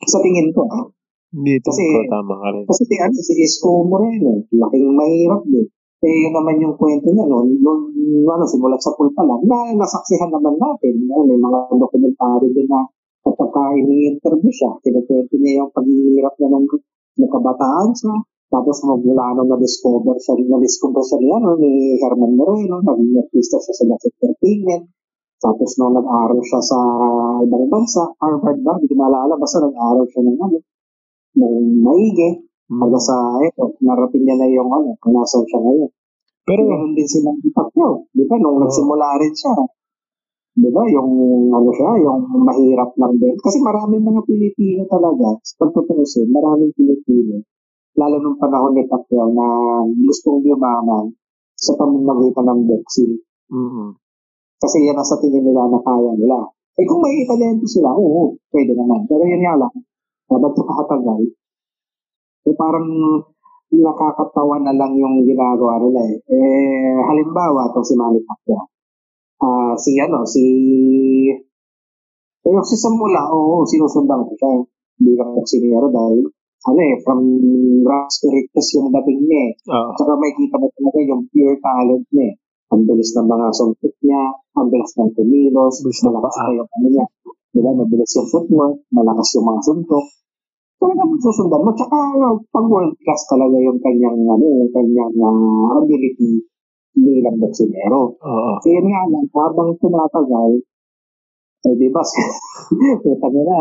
Sa tingin ko, ah, Hindi, ito Kasi- ko tama ka rin. kasi si, ano, si Isko Moreno, laking mahirap din. Eh, yun naman yung kwento niya noon, noon, ano, simulat sa pool pa lang, na nasaksihan naman natin. Ano, may mga dokumentary din na kapag ka ini-interview siya, kinukwento niya yung paghihirap niya ng, ng kabataan siya. Tapos magmula nung na-discover siya, na-discover siya ni, ano, ni Herman Moreno, naging artista siya sa That's Entertainment. Tapos nung nag-aaral siya sa ibang bansa, Harvard ba, hindi ko maalala, basta nag-aaral siya ng ano, ng maigi. Mm. Hanggang sa, eto, narating niya na yung ano, kung nasan siya ngayon. Pero, Meron din silang Pacquiao. Di ba? Nung Oo. nagsimula rin siya. Di ba? Yung ano siya, yung mahirap lang din. Kasi maraming mga Pilipino talaga, sa pagtutusin, maraming Pilipino, lalo nung panahon ni Pacquiao na gustong yumaman sa pamamagitan ng boxing. mm Kasi yan ang sa tingin nila na kaya nila. Eh kung may talento sila, oo, pwede naman. Pero yun nga lang, dapat tukatagal. Eh parang nakakatawa na lang yung ginagawa nila eh. Eh, halimbawa, itong si Manny Pacquiao. Ah, si ano, si... Eh, si Samula, oo, sinusundan ko siya. Bilang boksingero dahil, ano eh, from rags to riches yung dating niya eh. Oo. At saka may kita mo talaga yung pure talent niya. eh. Ang bilis ng mga sungkit niya, ang bilis ng ng malakas pa yung ano niya. Diba, mabilis yung footwork, malakas yung mga suntok. Talaga susundan mo. Tsaka pang world class talaga yung kanyang, ano, yung kanyang ah, ability bilang boksingero. Oo. Kaya nga lang, habang tumatagal, Eh, di ba? Puta mo na,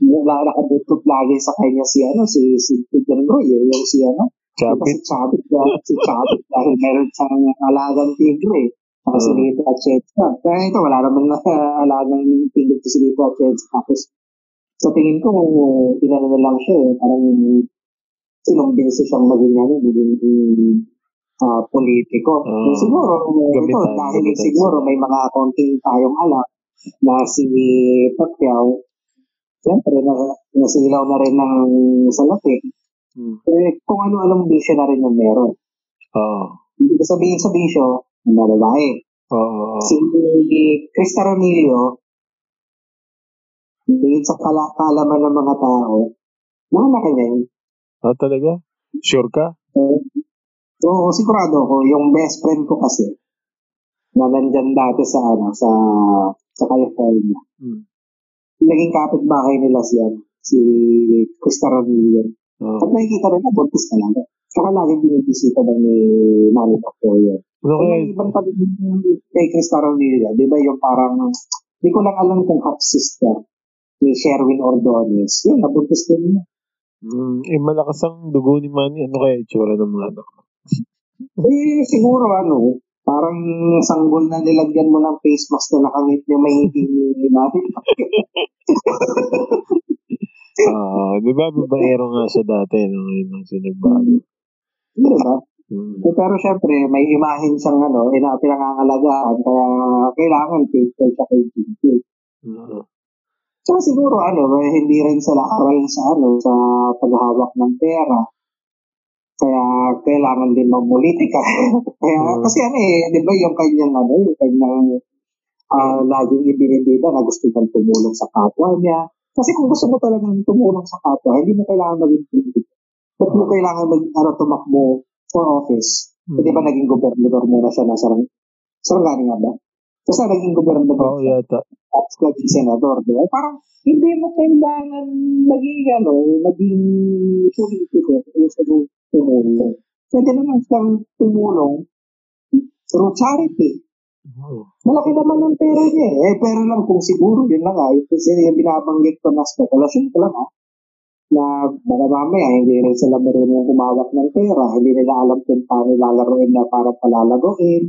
wala nakabutot lagi sa kanya si ano, si, si Tidjan Roy, eh, yung si ano, Chapit. si Chabit, dahil, si Chabit dahil meron siyang alagang tigre, saka si Oo. Lito Atienza. Kaya ito, wala naman na alagang to si Lito Atienza. Tapos, sa tingin ko, pinano na lang siya eh, parang sinumbinsi siyang maging ano, maging ah, politiko. Oo. siguro, ito, Gamitan, dahil gamitan siguro may mga accounting tayong alam na si Pacquiao, siyempre, na, nasilaw na rin ng salapi. Hmm. Eh, kung ano-anong bisyo na rin yung meron. Oo. Hindi ko sabihin sa bisyo, na babae. Oo. Si Krista Ramilio, tingin sa kala- kalaman ng mga tao, nakalaki niya yun. Ah, talaga? Sure ka? Oo, sigurado ko. Yung best friend ko kasi, na nandyan dati sa, ano, sa, sa California. Hmm. Naging kapitbahay nila si, ano, si Krista Ramilio. Oo. Pag nakikita nila, buntis na lang. Saka lagi binibisita daw ni Manny Pacquiao Kung kaya? may ibang pag kay Krista Ramilio, di ba yung parang, di ko lang alam kung half-sister ni Sherwin Ordonez. Yun, nabuntis din niya. Hmm, eh, malakas ang dugo ni Manny. Ano kaya itsura ng mga anak? Eh, siguro ano, parang sanggol na nilagyan mo ng face mask na nakangit yung may ngiti ni Manny. Ah, di ba babaero nga siya dati no? Ngayon lang siya nagbago. Di ba? Hmm. Eh, Pero syempre, may imahin siyang ano, ina pinangangalagaan, kaya kailangan faithful siya kay Jinky. Oo. Tsaka siguro ano, eh, hindi rin sila aral sa ano, sa paghawak ng pera. Kaya kailangan din magpolitika. kaya Mm. kasi ano eh, 'di ba yung kanyang ano, yung kanyang ah laging ibinibida na gusto niyang tumulong sa kapwa niya. Kasi kung gusto mo talagang tumulong sa kapwa, hindi mo kailangan maging politiko. Ba't mo kailangan mag, ano, tumakbo for office? Hmm. Di ba naging gobernador muna siya nasa Sarang Sarangani nga ba? Basta naging gobernador Oo, siya yata. at naging senador, di ba? Parang hindi mo kailangan maging, ano, maging politiko gusto mo tumulong. Pwede naman siyang tumulong through charity. Oo. Malaki naman ang pera niya eh. Pero lang kung siguro, yun na nga, yung, kasi yung binabanggit ko na spekulasyon ko lang ha, na baka mamaya hindi rin sila marunong humawak ng pera, hindi nila alam kung paano lalaroin na para palalagoin,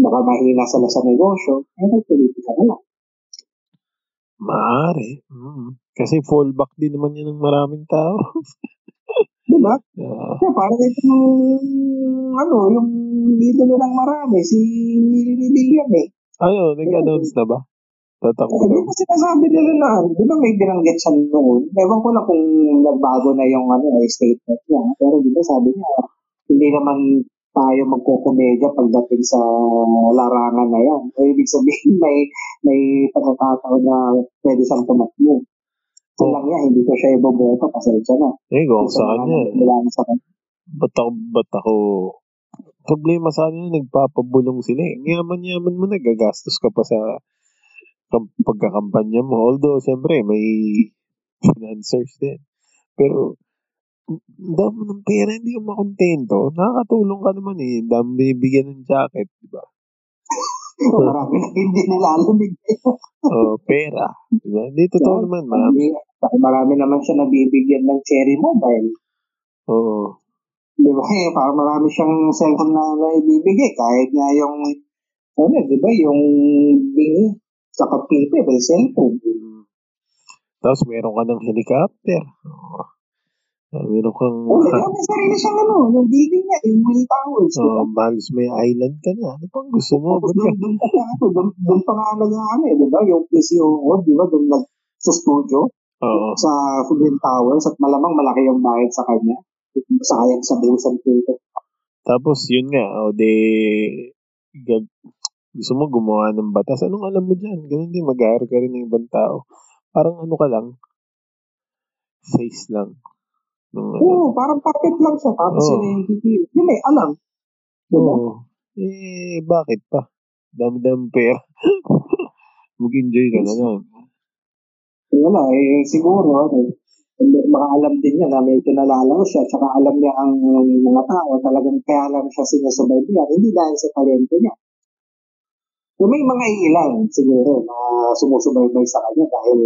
baka mahina sila sa negosyo, eh nagpolitika na lang. Maaari. Mm. Kasi fallback din naman yun ng maraming tao. Di ba? Ah, Kaya parang itong, ano, yung idolo ng marami, si Willie William eh. ano, nag-announce na ba? Tatakbo di daw. ba sinasabi nila na, di ba may binanggit siya noon? Ewan ko lang kung nagbago na yung ano, eh, statement niya. Pero di ba sabi niya, hindi naman tayo magkukomedya pagdating sa larangan na yan. So, ibig sabihin, may may pagkakataon na pwede siyang tumakbo. So Oh. lang yan, hindi ko siya iboboto, pasensya na. Eh, kung Sa sa kanya. nagkailangan sa kanya. Ba't ako, ba't ako, problema sa kanila, nagpapabulong sila eh. Yaman-yaman mo, nagagastos ka pa sa pagkakampanya mo. Although, siyempre, may financers din. Pero, ang dami ng pera, hindi ka makontento. Nakakatulong ka naman eh. Ang dami binibigyan ng jacket, di ba? Marami na hindi nilalamig. O, pera. Di ba? Hindi totoo naman, marami. Marami, naman siya nabibigyan ng cherry mobile. Oo. Di ba? Eh, parang marami siyang cellphone na naibibigay. Kahit nga yung, ano, di ba, yung bingi sa kapipe, may cellphone. Tapos, meron ka ng helicopter. Oo. Ah, meron kang, Oh, di ba, may sarili siyang ano, yung building niya, yung Will Towers. ba? oh, Miles may island ka na. Ano pang gusto mo? Tapos ka doon, doon pa nga, ano, doon, doon pa nga nag-ano eh, di ba? Yung PCOO, di ba? Doon nag sa studio, Oo. sa Will Towers, at malamang malaki yung bayad sa kanya. Sayang sa buwisan ko. Tapos, yun nga, o de, gag, gusto mo gumawa ng batas. Anong alam mo dyan? Ganun din, mag-hire ka rin ng ibang tao. Parang ano ka lang, face lang. Nung, ano. Oo, parang puppet lang siya. Tapos Oo. yun yung kikil. Yun may alam. Di ba? Oo. Eh, bakit pa? Dami-dami pera. Mag-enjoy ka na lang. Wala, eh, siguro, ano, makaalam din niya na medyo nalalaw siya, tsaka alam niya ang mga tao, talagang kaya lang siya sinusubaybayan, hindi dahil sa talento niya. May mga ilan siguro na sumusubaybay sa kanya dahil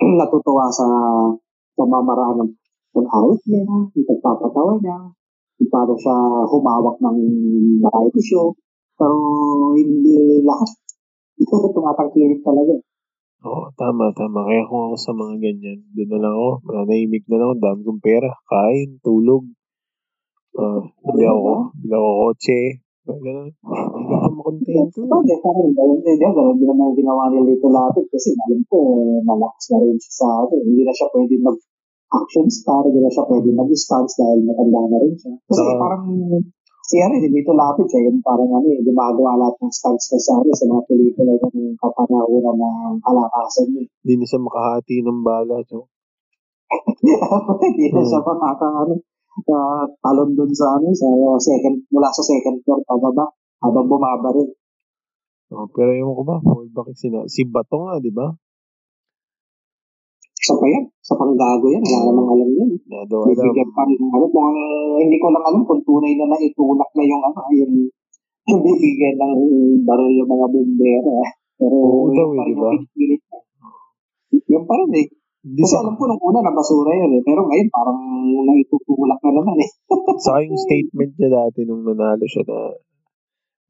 natutuwa sa pamamaraan ng pag-awit niya, yung pagpapatawa niya, yung paano siya humawak ng variety show. Pero hindi lahat. Tumatangkilik talaga. Oo, tama, tama. Kaya kung ako sa mga ganyan, doon na lang ako, mananahimik na lang ako, dami kong pera, kain, tulog, uh, bili ako, bili ako kotse, ganun. Hindi ako makontento. Pwede, parang ganun din yan. Ganun din naman yung ginawa ni Lito Lapid kasi alam ko, malakas na rin siya sa ano. Hindi na siya pwede mag action star, hindi na siya pwede mag-stunts dahil matanda na rin siya. Kasi Saka- parang siya rin, Lito Lapid siya, yung parang ano eh, gumagawa lahat ng stunts niya sa, ano, sa mga pelikula ng kapanahonan ng kalakasan niya. Hindi na siya makahati ng bala. So. Hindi na siya makaka, ah, talon dun sa, ano, sa second, mula sa second floor pababa, habang bumaba rin. Oh, pero yung ko ba, fallback sina, si Bato nga, di ba? Sa pa yan, sa panggago yan, wala namang alam yan. Eh. Na daw alam. Pa rin ano, kung hindi ko lang alam kung tunay na naitulak na yung ano, yung, yung bibigyan ng baril yung mga bumbero. Eh. Pero Oo daw yung eh, di ba? yung pinipilit niya. Yung pa rin eh. Di Kasi sa, alam ko nung una na basura yun eh. Pero ngayon parang naitutulak na naman eh. saka yung statement niya dati nung nanalo siya na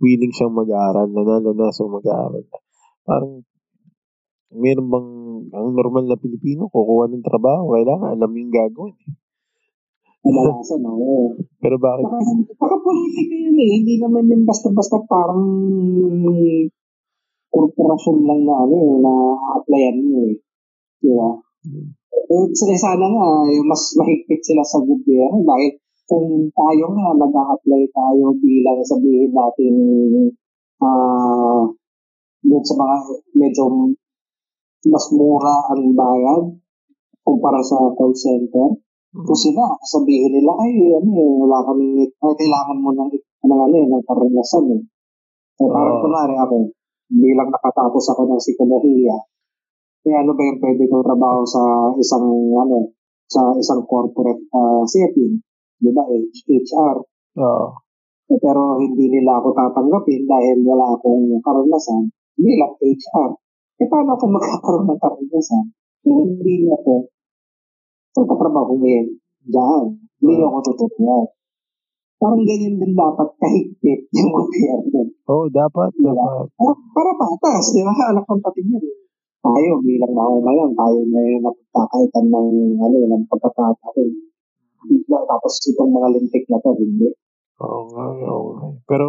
willing siyang mag-aaral, nanalo na, so mag-aaral na. Parang, meron bang, ang normal na Pilipino, kukuha ng trabaho, kailangan alam yung gagawin. Kadalasan, oo. Pero bakit, saka politika yun eh. Hindi naman yung basta-basta parang korporasyon lang na ano eh, na applyan mo eh. Di ba? Eh, sa- sana nga, eh, mas mahigpit sila sa gobyerno dahil kung tayo nga nag-a-apply tayo bilang sabihin natin ah doon sa mga medyo mas mura ang bayad kumpara sa call center. Kung sila, sabihin nila, ay, ano eh, wala kaming, ay, kailangan mo ng, ng ano eh, ng karanasan eh. Eh, parang Oo. kunwari ako, bilang nakatapos ako ng psikolohiya, eh, ano ba yung pwede kong trabaho sa isang, ano, sa isang corporate ah, setting, di ba, HR. Oo. Eh, pero hindi nila ako tatanggapin dahil wala akong karanasan bilang HR. Eh, paano ako magkakaroon ng karanasan? Kung hindi ako magtatrabaho ngayon dyan. Hindi ako tuturuan. Parang ganyan din dapat kahigpit yung gobyerno. Oo, dapat, Diba? dapat. Para, para patas, di ba? Anak ng pati yan. Tayo, bilang mamamayan, tayo na yung napagkakaitan ng, ano, ng pagkakataon. Tapos itong mga lintik na to, hindi. Oo nga, oo nga. Pero,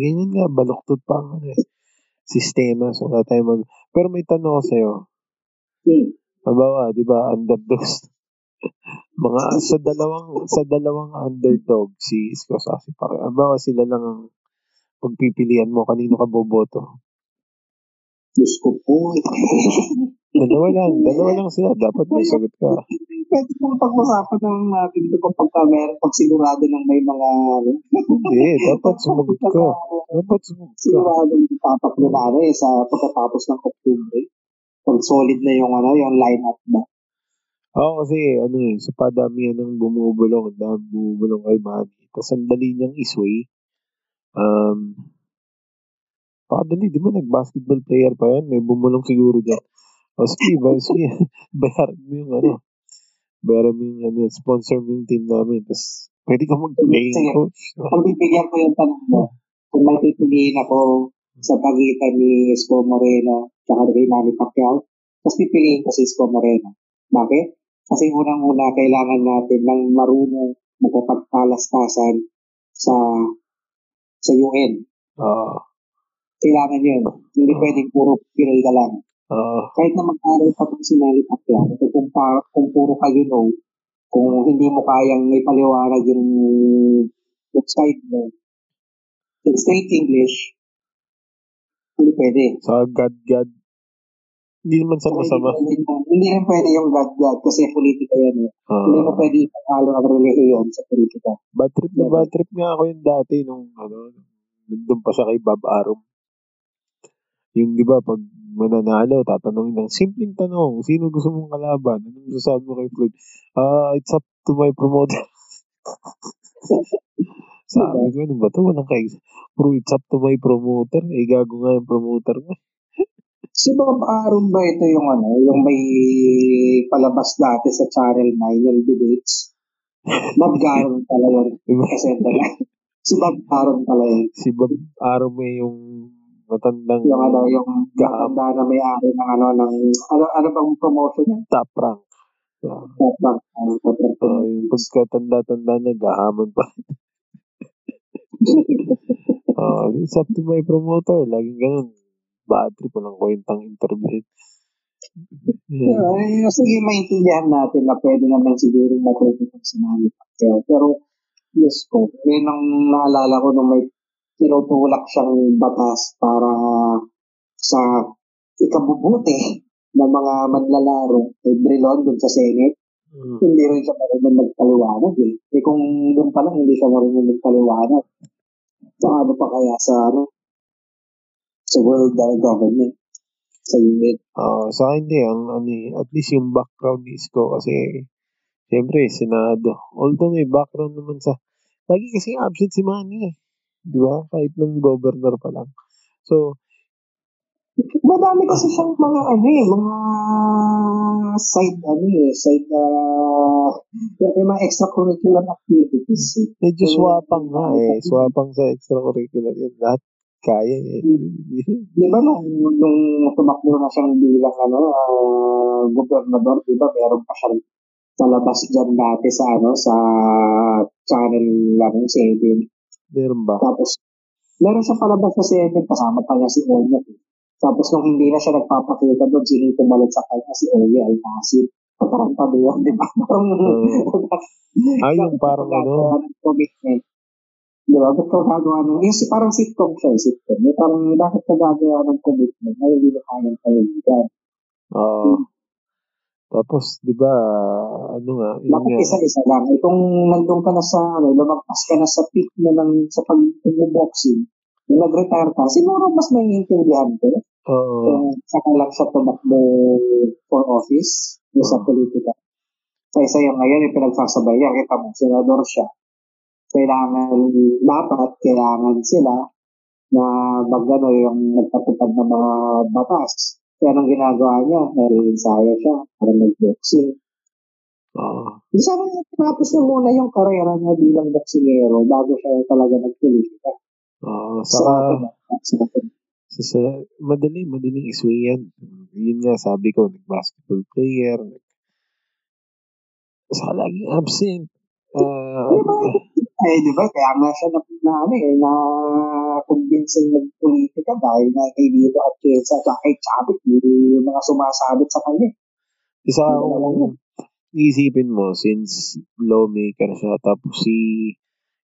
ganyan nga, baluktot pa ang ano eh, sistema. So, wala tayo mag... Pero may tanong ko sa'yo. Hmm. Halimbawa, di ba, underdogs. mga sa dalawang sa dalawang underdog si Isko sa si Pacquiao. Halimbawa, sila lang ang pagpipilian mo kanino ka boboto. Diyos ko po. Dalawa lang, dalawa lang sila. Dapat may sagot ka. Pwede kong pag-usapan ng natin ito kapag ka meron, pag sigurado ng may mga, Hindi, dapat sumagot ka. Dapat sumagot ka. na ano eh, sa pagkatapos ng Oktubre. Pag solid na yung ano, yung lineup ba. Oo, kasi ano eh, sa padamihan ng bumubulong, ang dami bumubulong kay Manny. Tapos ang dali niyang isway. Um, pakadali, di ba nag-basketball player pa yan? May bumulong siguro dyan. O sige, ba, sige, bayaran mo yung ano, bayaran mo yung ano, sponsor mo yung team namin. Tapos pwede ka mag-playing coach. Kung bibigyan ko yung tanong mo, kung may pipiliin ako sa pagitan ni Isko Moreno at kay Manny Pacquiao, mas pipiliin ko si Isko Moreno. Bakit? Kasi unang-una, kailangan natin ng marunong magkapagtalastasan sa sa UN. Oo. Kailangan yun. Hindi pwedeng puro Pinoy ka lang. Oo. Kahit na mag-aral pa itong si Manny Pacquiao, kung, pa, kung puro ka you know, kung hindi mo kayang may paliwanag yung website mo, in straight English, hindi pwede. sa God-God. Hindi naman sa masama. Hindi, pwede- hindi rin pwede yung God-God kasi politika yan eh. Oo. hindi mo pwede ipakalo ang relihiyon sa politika. Bad trip na bad trip nga ako yung dati nung ano, nandun pa siya kay Bob Arum. Yung di ba pag mananalo, tatanungin ng simpleng tanong, sino gusto mong kalaban? Anong sasabi mo kay Floyd? Ah, it's up to my promoter. Sabi ko, ano ba to? Walang kay Bro, it's up to my promoter. Eh, gago nga yung promoter mo. Si Bob Arum ba ito yung ano, yung may palabas dati sa Channel 9 yung debates? Bob Garon pala yun. Diba? Kasi si Bob Arum pala yun. Si Bob Arum eh, yung matandang Yung ano, yung matanda na may ari ng ano, ng, ano, ano bang promotion niya? top rank. Ah, Top rank. Ano, top rank. ah, yung pagkatanda-tanda na, gahamon pa. Ah, it's up to my promoter. Laging ganun. Bad trip, walang kwentang interview. Yeah. Eh, sige, maintindihan natin na pwede naman siguro ng sinali Pacquiao. Pero, yes ko, yun ang naalala ko nung may tinutulak siyang batas para sa ikabubuti ng mga manlalaro kay Drilon dun sa Senate. Mm. Hindi rin siya marunong magpaliwanag eh. Eh kung doon pa lang hindi siya marunong magpaliwanag, sa ano pa kaya sa ano, sa world uh, government, sa unit. Ah, sa akin hindi, ang ano eh, at least yung background ni Isko kasi siyempre, Senado. Although may background naman sa, lagi kasi absent si Manny eh. Di ba? Kahit nung governor pa lang. So, Madami kasi siyang mga ano eh, mga side ano eh, side uh, yung mga extracurricular activities eh. medyo swapang nga eh. Swapang sa extracurricular yun. Lahat kaya eh. Di ba nung, nung tumakbo na siyang bilang ano, ah, gobernador, di ba meron pa siyang palabas dyan dati sa ano, sa channel lang, 7. Meron ba? Tapos, meron siya palabas sa 7, kasama pa niya si Olmo. Tapos nung hindi na siya nagpapakita doon, sino yung pumalit sa kanya si Oye Alcacid. Parang paduan, di ba? Parang, Ah, yung parang ano, ng commitment. Di ba? Ba't ka gagawa ng, yung si, parang sitcom siya, sitcom. Yung parang, bakit ka gagawa ng commitment na hindi mo kayang paluligan? ah, tapos, di ba, ano nga, Bakit isa-isa lang? Eh, kung nandun ka na sa, ano, lumagpas ka na sa peak mo ng, sa pag-boxing, nung nag-retire ka, siguro mas may intindihan ko oo, kung saka lang siya tumakbo for office o sa politika. Kaysa yung ngayon, yung pinagsasabay niya, kita mo, senador siya. Kailangan, dapat, kailangan sila na magano yung nagpatupad ng mga batas. Kaya anong ginagawa niya? Nare-ensayo siya para mag-boxing. oo. Di sana tinapos niya muna yung karera niya bilang boksingero bago siya talaga nagpolitika. Oo, Sa saka, sa sa, sa, madali, madaling isway yan. Yun nga, sabi ko, nag-basketball player, nag, saka laging absent. Ah, Di ba? Eh, di ba? Kaya nga siya na, na ano eh, na convince ng politika dahil na kay Dito at Kesa at kay Chavit, yung mga sumasabit sa kanya. isa kung iisipin mo, since lawmaker siya, tapos si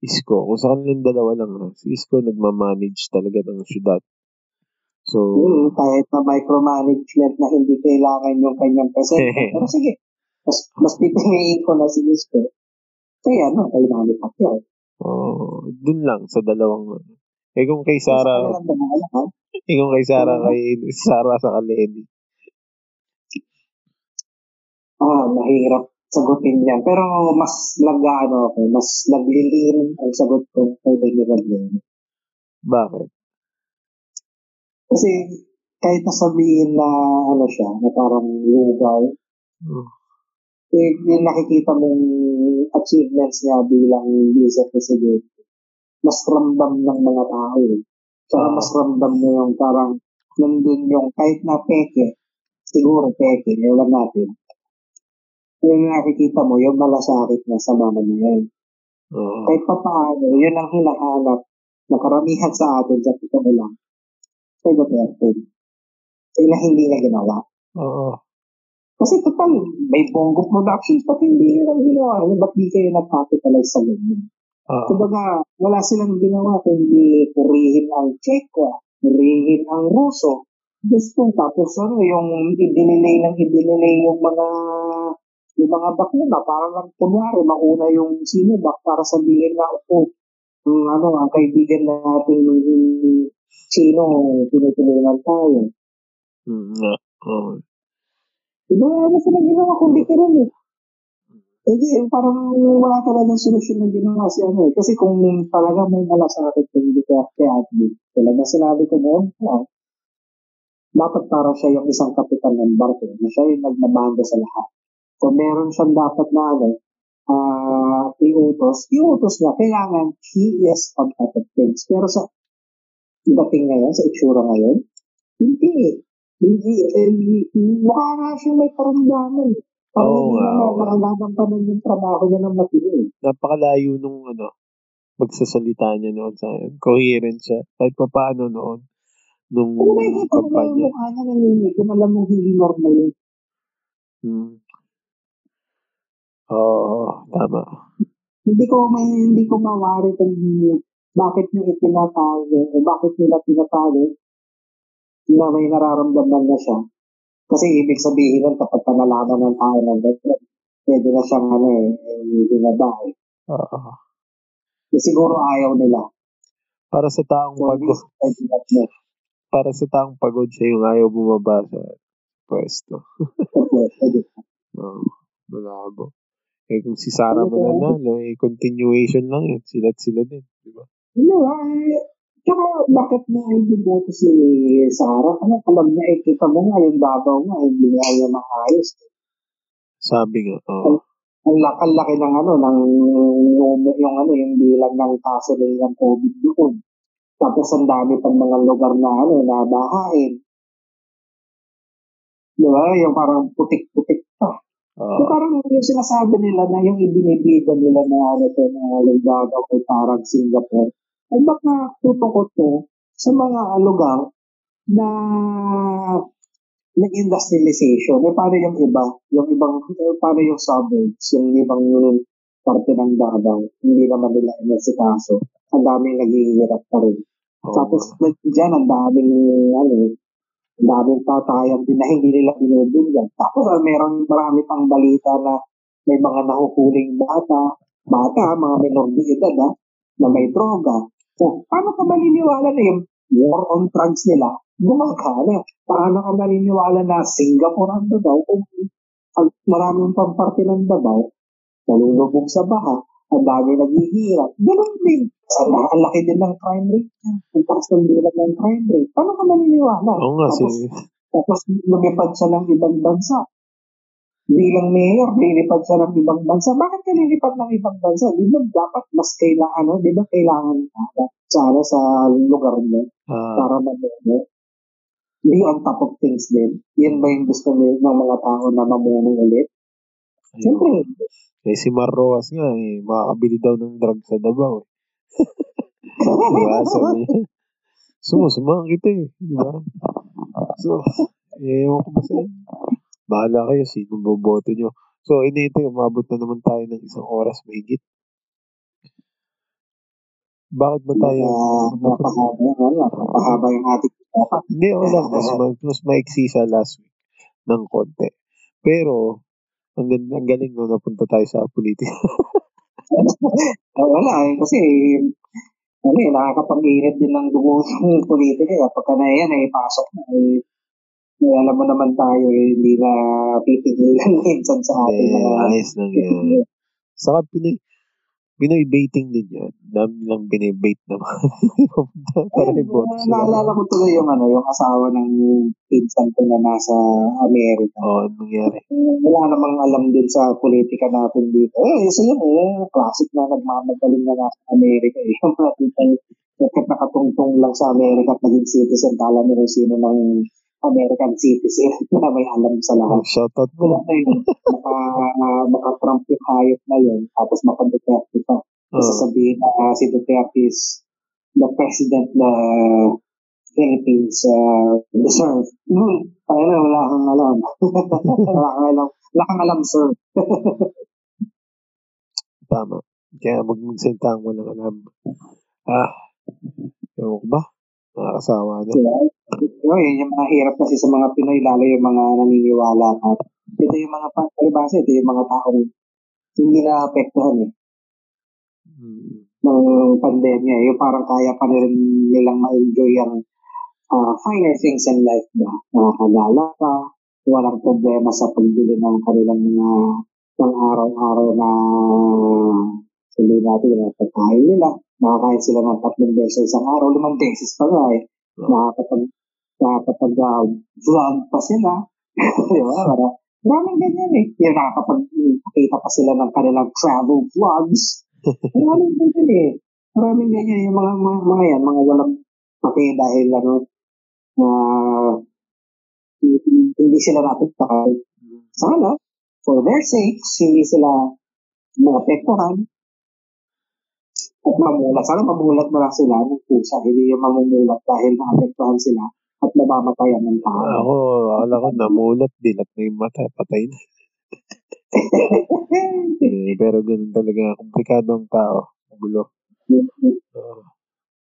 Isko, kung sa kanilang dalawa lang, si Isko nagmamanage talaga ng syudad. So, Hmm, kahit na micromanagement na hindi kailangan yung kanyang presente. Pero sige, mas, mas pipiliin ko na si Isko. Kaya ano, kay Manny Pacquiao. oh, dun lang sa dalawang, eh kung kay Sa Sara, kanilang dalawa, ha? eh kung kay Sara, kay Sara sa Kaleni. Ah, mahirap sagutin yan. Pero mas nag, ano ako, mas naglilin ang sagot ko kay Lenny Robredo. Bakit? Kasi kahit nasabihin na ano siya, na parang lugaw, Oh, eh, yung nakikita mong achievements niya bilang vice president, mas ramdam ng mga tao. Tsaka mas ramdam mo yung parang nandun yung kahit na peke, siguro peke, ewan natin. Yung nakikita mo, yung malasakit niya sa mamamayan. oh, kahit pa paano, yun ang hinahanap na karamihan sa atin sa totoo lang kay Duterte. Eh, na hindi niya ginawa. oo. Kasi total, may Bongo Productions, pati hindi yun ang ginawa. Ba't di kayo nag-capitalize sa ganyan? Oo. Kumbaga, wala silang ginawa kundi purihin ang Chekwa, purihin ang Ruso. Gusto, tapos ano, yung idinilay ng idinilay yung mga yung mga bakuna, para lang kunwari, mauna yung Sinovac para sabihin na, oh, ang ano, ang kaibigan nating Sino, tinutulungan tayo. Mm, nga. Oo. Diba, ano sila ginawa kundi eh. Hindi, eh, parang wala talagang solusyon na ginawa si ano eh. Kasi kung talaga may malasakit kung hindi kaya kay athlete, talaga sinabi ko noon, ah, dapat para siya yung isang kapitan ng barko, na siya yung nagmamando sa lahat. Kung meron siyang dapat na ano, uh, iutos, iutos niya, kailangan he is on top of things. Pero sa dating ngayon, sa itsura ngayon, hindi. Hindi. Eh, mukha nga siya may karamdaman. Parang Oo hindi nga, naman oo nga. nakagagampanan yung trabaho niya ng matino. Napakalayo nung ano, pagsasalita niya noon sa akin. Coherent siya. Kahit pa paano noon, nung Kung nakikita mo na yung mukha niya nanginig, kung alam mong hindi normal yun. Hmm. Oo, tama. Hindi ko may hindi ko mawari kung bakit niyo itinatago o bakit nila tinatago na may nararamdaman na siya. Kasi ibig sabihin nun kapag ka nalaman ng tao ng ganyan, pwede na siyang ano eh, binaba eh. Oo. Eh, Siguro ayaw nila. Para sa taong For pagod, para sa taong pagod siya yung ayaw bumaba sa pwesto. Oo. Malabo. Eh kung si Sarah mananalo, eh continuation lang yun. Sila't sila din. Di ba? Ano eh, tsaka bakit mo ay buboto si Sarah? Ano alam niya, eh, kita mo nga yung Davao nga, hindi nga niya maayos. Sabi nga, oo. Ang laki, ang laki ng ano, ng yung, yung ano, yung bilang ng kaso nila ng COVID doon. Tapos ang dami pang mga lugar na ano, na bahain. Di ba? Yung parang putik-putik pa. Oo. So parang yung sinasabi nila na yung ibinibida nila na ano to, na yung Davao kay parang Singapore, ay baka tutukot to sa mga lugar na nag-industrialization. Eh, paano yung iba? Yung ibang, eh, paano yung suburbs? Yung ibang parte ng Davao, hindi naman nila inasikaso. Ang daming naghihirap pa rin. Oo. Tapos, dyan, ang daming, ano, ang daming patayan din na hindi nila binubulyan. Tapos, ah, meron marami pang balita na may mga nahuhuling bata, bata, mga minor de edad, ah, na may droga. So, paano ka maniniwala na yung war on drugs nila gumagana? Paano ka maniniwala na Singapore ang Davao kung ang maraming pang parte ng Davao nalulubog sa baha, ang dami naghihirap. Ganun din. Ang, ang laki din ng crime rate niya. Ang taas ng bilang ng crime rate. Paano ka maniniwala? Oo nga, si, Tapos, tapos lumipad siya ng ibang bansa. Bilang mayor, lilipad siya ng ibang bansa. Bakit ka lilipad ng ibang bansa? Di ba dapat mas kailangan, ano, di ba kailangan ka sana sa lugar mo ah, para mamuno? Be on top of things din. Yan ba yung gusto ni- ng mga tao na mamuno ulit? ayun. Siyempre, Eh, si Mar Roas nga, eh, makakabili daw ng drug sa Davao. Diba? Sabi niya, sumusumahan kita eh. Di ba? So, eh, ewan ko ba sa inyo. Bahala kayo, sino boboto nyo. So, inito, umabot na naman tayo ng isang oras mahigit. Bakit ba tayo? Ah, napahaba yung ano, napahaba yung ating. Hindi, lang. Mas, ma- mas maiksi sa last week ng konti. Pero, ang, ang galing no, napunta tayo sa politika. Ah, wala eh, kasi ano eh, nakakapag-init din ng dugo ng politika. Kapag ka na yan, eh, pasok na. Eh, eh, alam mo naman tayo, eh, hindi na pipigilan minsan sa ating Eh, mga... ayos lang yan. Saka Pinoy, Pinoy baiting din yan. Dami lang binibait naman. Para Ayun, iboto eh, sila. naalala ko tuloy yung ano, yung asawa ng pinsan ko na nasa Amerika. Oo, oh, anong nangyari? wala namang alam din sa politika natin dito. Eh, isa yun eh, classic na nagmamagaling na nasa Amerika eh. Yung mga bakit nakatungtong lang sa Amerika at naging citizen, kala kung sino ng American citizen na may alam sa lahat. Oh, mo. na yun. Maka, maka Trump yung hayop na yun, tapos maka Duterte pa. Oh, Sasabihin na ah, si Duterte is the president na Philippines uh, deserve. Hmm, kaya na, wala kang alam. wala kang alam. Wala kang alam, sir. tama. Kaya mag magsalita mo ng alam. Ah, ewan ko ba? Nakakasawa na. Diba? Yun, yun yung mga hirap kasi sa mga Pinoy, lalo yung mga naniniwala ka. Ito yung mga, pa- palibasa, ito yung mga taong hindi na apektuhan eh, Hmm. ng pandemya. Yung parang kaya pa rin nilang ma-enjoy ang ah, finer things in life ba? Nakakagala pa, walang problema sa pagbili ng kanilang mga ng araw-araw na sabihin natin yung pagkain nila. Nakakain sila ng tatlong beses sa isang araw, limang beses pa nga eh. Nakakapag, nakakapag uh, vlog pa sila. Di ba? Para, maraming ganyan eh. Yung nakakapag-kita pa sila ng kanilang travel vlogs. Maraming ganyan eh. Maraming ganyan yung mga, mga, mga yan, mga walang pake dahil ano, uh, hindi sila napagtakal. Sana, for their sakes, hindi sila maapektuhan. At mamulat. Sana mamulat na lang sila ng pusa. Hindi yung mamumulat dahil naapektuhan sila at namamatayan ng tao. Ako, akala ko namulat, dilat na yung mata, patay na. Eh, pero ganun talaga, komplikado ang tao. Magulo. Oo.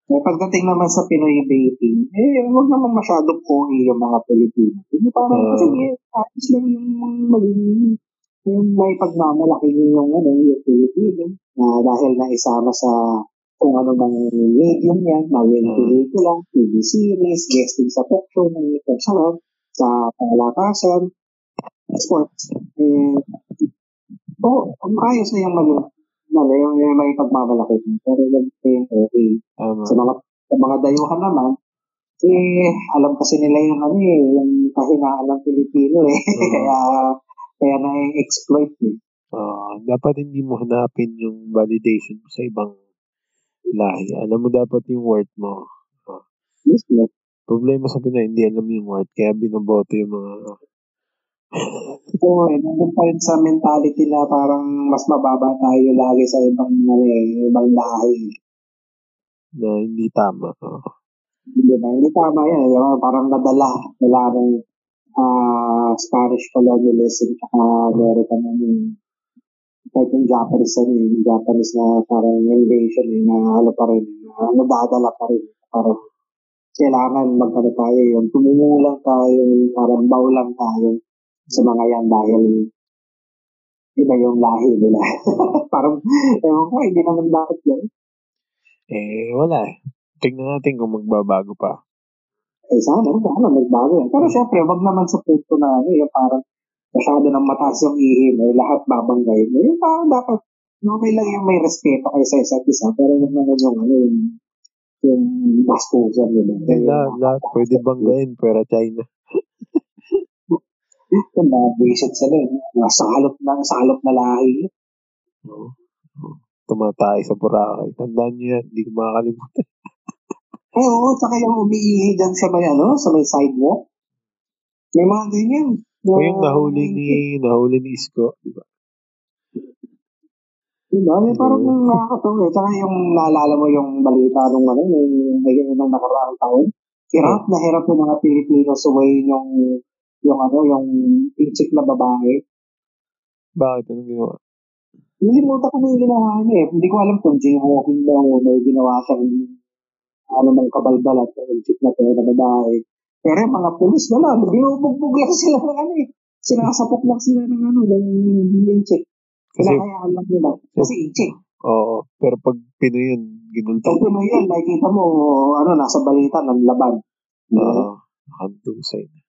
Eh, pagdating naman sa Pinoy dating, eh, huwag naman masyadong kohi yung mga Pilipino. Hindi parang, Oo. sige, ayos lang yung maging, yung may pagmamalaki yung, ano, yung Pilipino. Na dahil naisama sa kung ano mang medium yan, maging Oo. pelikula, TV series, guesting sa talk show ng saan, sa palakasan, sports. Eh, oh, ayos na yung maging, ano, yung, yung may pagmamalaki. Pero yung okay. Tama. Sa mga sa mga dayuhan naman, eh, alam kasi nila yung ano eh, yung kahinaan ng Pilipino eh. Oo. kaya, kaya na-exploit eh. Oo. dapat hindi mo hanapin yung validation mo sa ibang lahi. Alam mo dapat yung worth mo. Yes, no? Problema sa Pinoy, hindi alam yung worth. Kaya binoboto yung mga... Oo, eh, nandun pa rin sa mentality na parang mas mababa tayo lagi sa ibang, ano eh, ibang lahi. na hindi tama. Oo. Di ba? Hindi tama yan. Di ba? Parang nadala. Wala ng ah, Spanish colonialism at American ano yung kahit yung Japanese ano eh, yung Japanese na parang invasion eh, na ano pa rin, na nadadala pa rin. Parang kailangan magkano tayo yung tumumulang tayo, parang bawlang tayo sa mga yan dahil iba yung lahi nila. parang, ewan ko, hindi naman bakit yan. Eh, wala eh. Tingnan natin kung magbabago pa. Eh, sana, sana magbago yan. Pero syempre, wag naman sa punto na, ano, yung parang masyado ng mataas yung ihi mo, yung lahat babanggayin mo. Yung parang dapat, okay lang yung may respeto kayo sa isa't isa, pero wag naman yung, ano, yung, yung bastusan nila. Eh, lahat, lahat. Pwede banggain, pera China. Yung mga buwisit sila, eh. Mga salot na, salot na lahi. Oo. Oo. Tumatay sa Boracay. Tandaan niyo yan. Hindi ko makakalimutan. Eh, oo, tsaka yung umiihi dyan sa may, ano, sa may sidewalk. May mga ganyan. O yung nahuli ni, nahuli ni Isko. Di ba? Diba? Eh, parang nakakatawa eh. Tsaka yung naalala mo yung balita nung ano, yung, yung, nung nakaraang taon. Hirap na hirap yung mga Pilipino suwayin yung yung ano, yung inchik na babae. Bakit? Anong ginawa? Nilimutan ko na yung ginawa niya eh. Hindi ko alam kung jaywalking daw o may ginawa siyang ano mang kabalbalat ng inchik na to na babae. Pero yung mga pulis, wala. Binubugbog lang sila ng ano eh. Sinasapok lang sila ng ano, ng inchik. Kasi, Kinakayaan lang nila. Kasi inchik. oo. Pero pag Pinoy yun, ginulto. Pag Pinoy yan, nakikita mo, ano, nasa balita ng laban. Oo. Nakadusay na.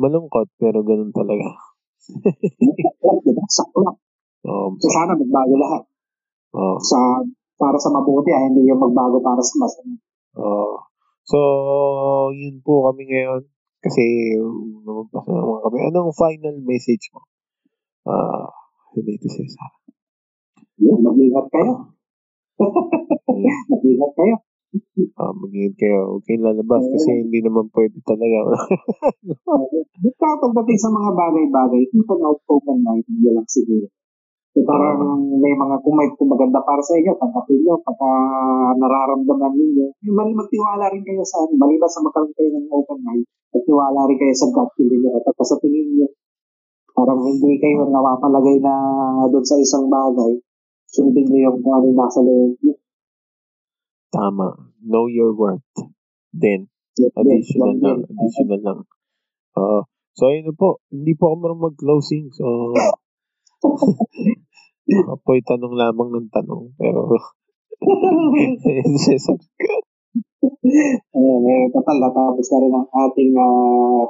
Malungkot, pero ganun talaga. Diba? Saklap. So, sana magbago lahat. Oo. Sa, para sa mabuti, ah, hindi yung magbago para sa masama. Oo. So, yun po kami ngayon. Kasi, lumabas na naman kami. Anong final message mo? Ah, dito sa isa. Yun, mag-ingat kayo. mag-ingat kayo. Ah, mag-ingat kayo. Huwag kayong lalabas kasi hindi naman pwede talaga. Basta pagdating sa mga bagay-bagay, keep an open mind, hindi lang siguro. So, parang may mga, kung may kung maganda para sa inyo, tanggapin nyo, pagka nararamdaman ninyo, mal- magtiwala rin kayo sa, maliban sa magkaroon kayo ng open mind, magtiwala rin kayo sa gut feeling nyo, at sa tingin nyo, parang hindi kayo nawapalagay na doon sa isang bagay, sundin nyo yung kung ano nasa loob nyo. Tama. Know your worth. Then, Yes, additional yes, lang. yes. Additional lang. Oo. so, ayun po. Hindi po ako marunong mag-closing. So, apoy tanong lamang ng tanong. Pero, Cesar. Ayan, eh, total, natapos na rin ang ating ah,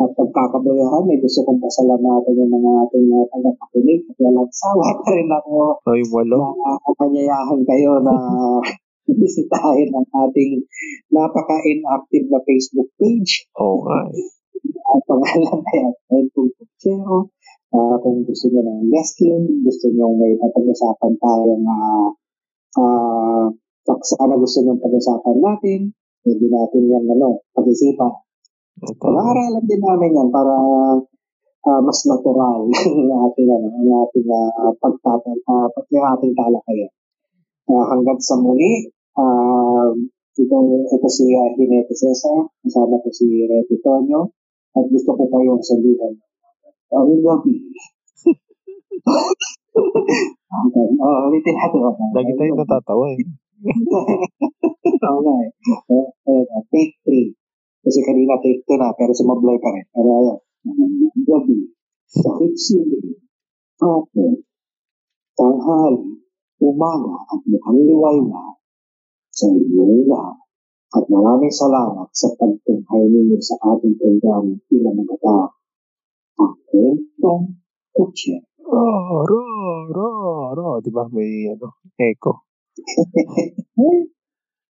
at pagkakabayahan, ay gusto kong pasalamatan yung mga ating mga tagapakinig at walang sawa pa rin ako Ay, wala. na kapanyayahan kayo na bisitahin ang ating napaka-inactive na Facebook page. Nga eh. Ang pangalan ay Red Bull Puchero. Uh, kung gusto niyo ng guesting, gusto niyo may pag-usapan tayong uh, uh, sana gusto niyo pag-usapan natin, pwede natin yan ano, pag-isipan. Ito. Pag-aaralan din namin yan para ah, mas natural ang ating ano, ang ating uh, pagtata uh, yung ating talakayan. Uh, hanggang sa muli, uh, ito, ito si uh, Jinete Cesar, kasama ko si Rete Tonyo, at gusto ko kayong sabihan. Gabi. okay. Oh, ulitin natin. Lagi tayo natatawa eh. Oo nga eh. Eh, Ayun, ah, take 3. Kasi kanina take 2 na, pero sumablay pa rin. Pero ayan. Ang Gabi. Sakit sili. Hapon. Tanghali. Umaga at mukhang liwaywa sa inyong lahat. At maraming salamat sa pagtunghay ninyo sa ating programa bilang magata. Ang kwentong kutsi. Ro, ro, ro, ro. Di ba may ano, echo.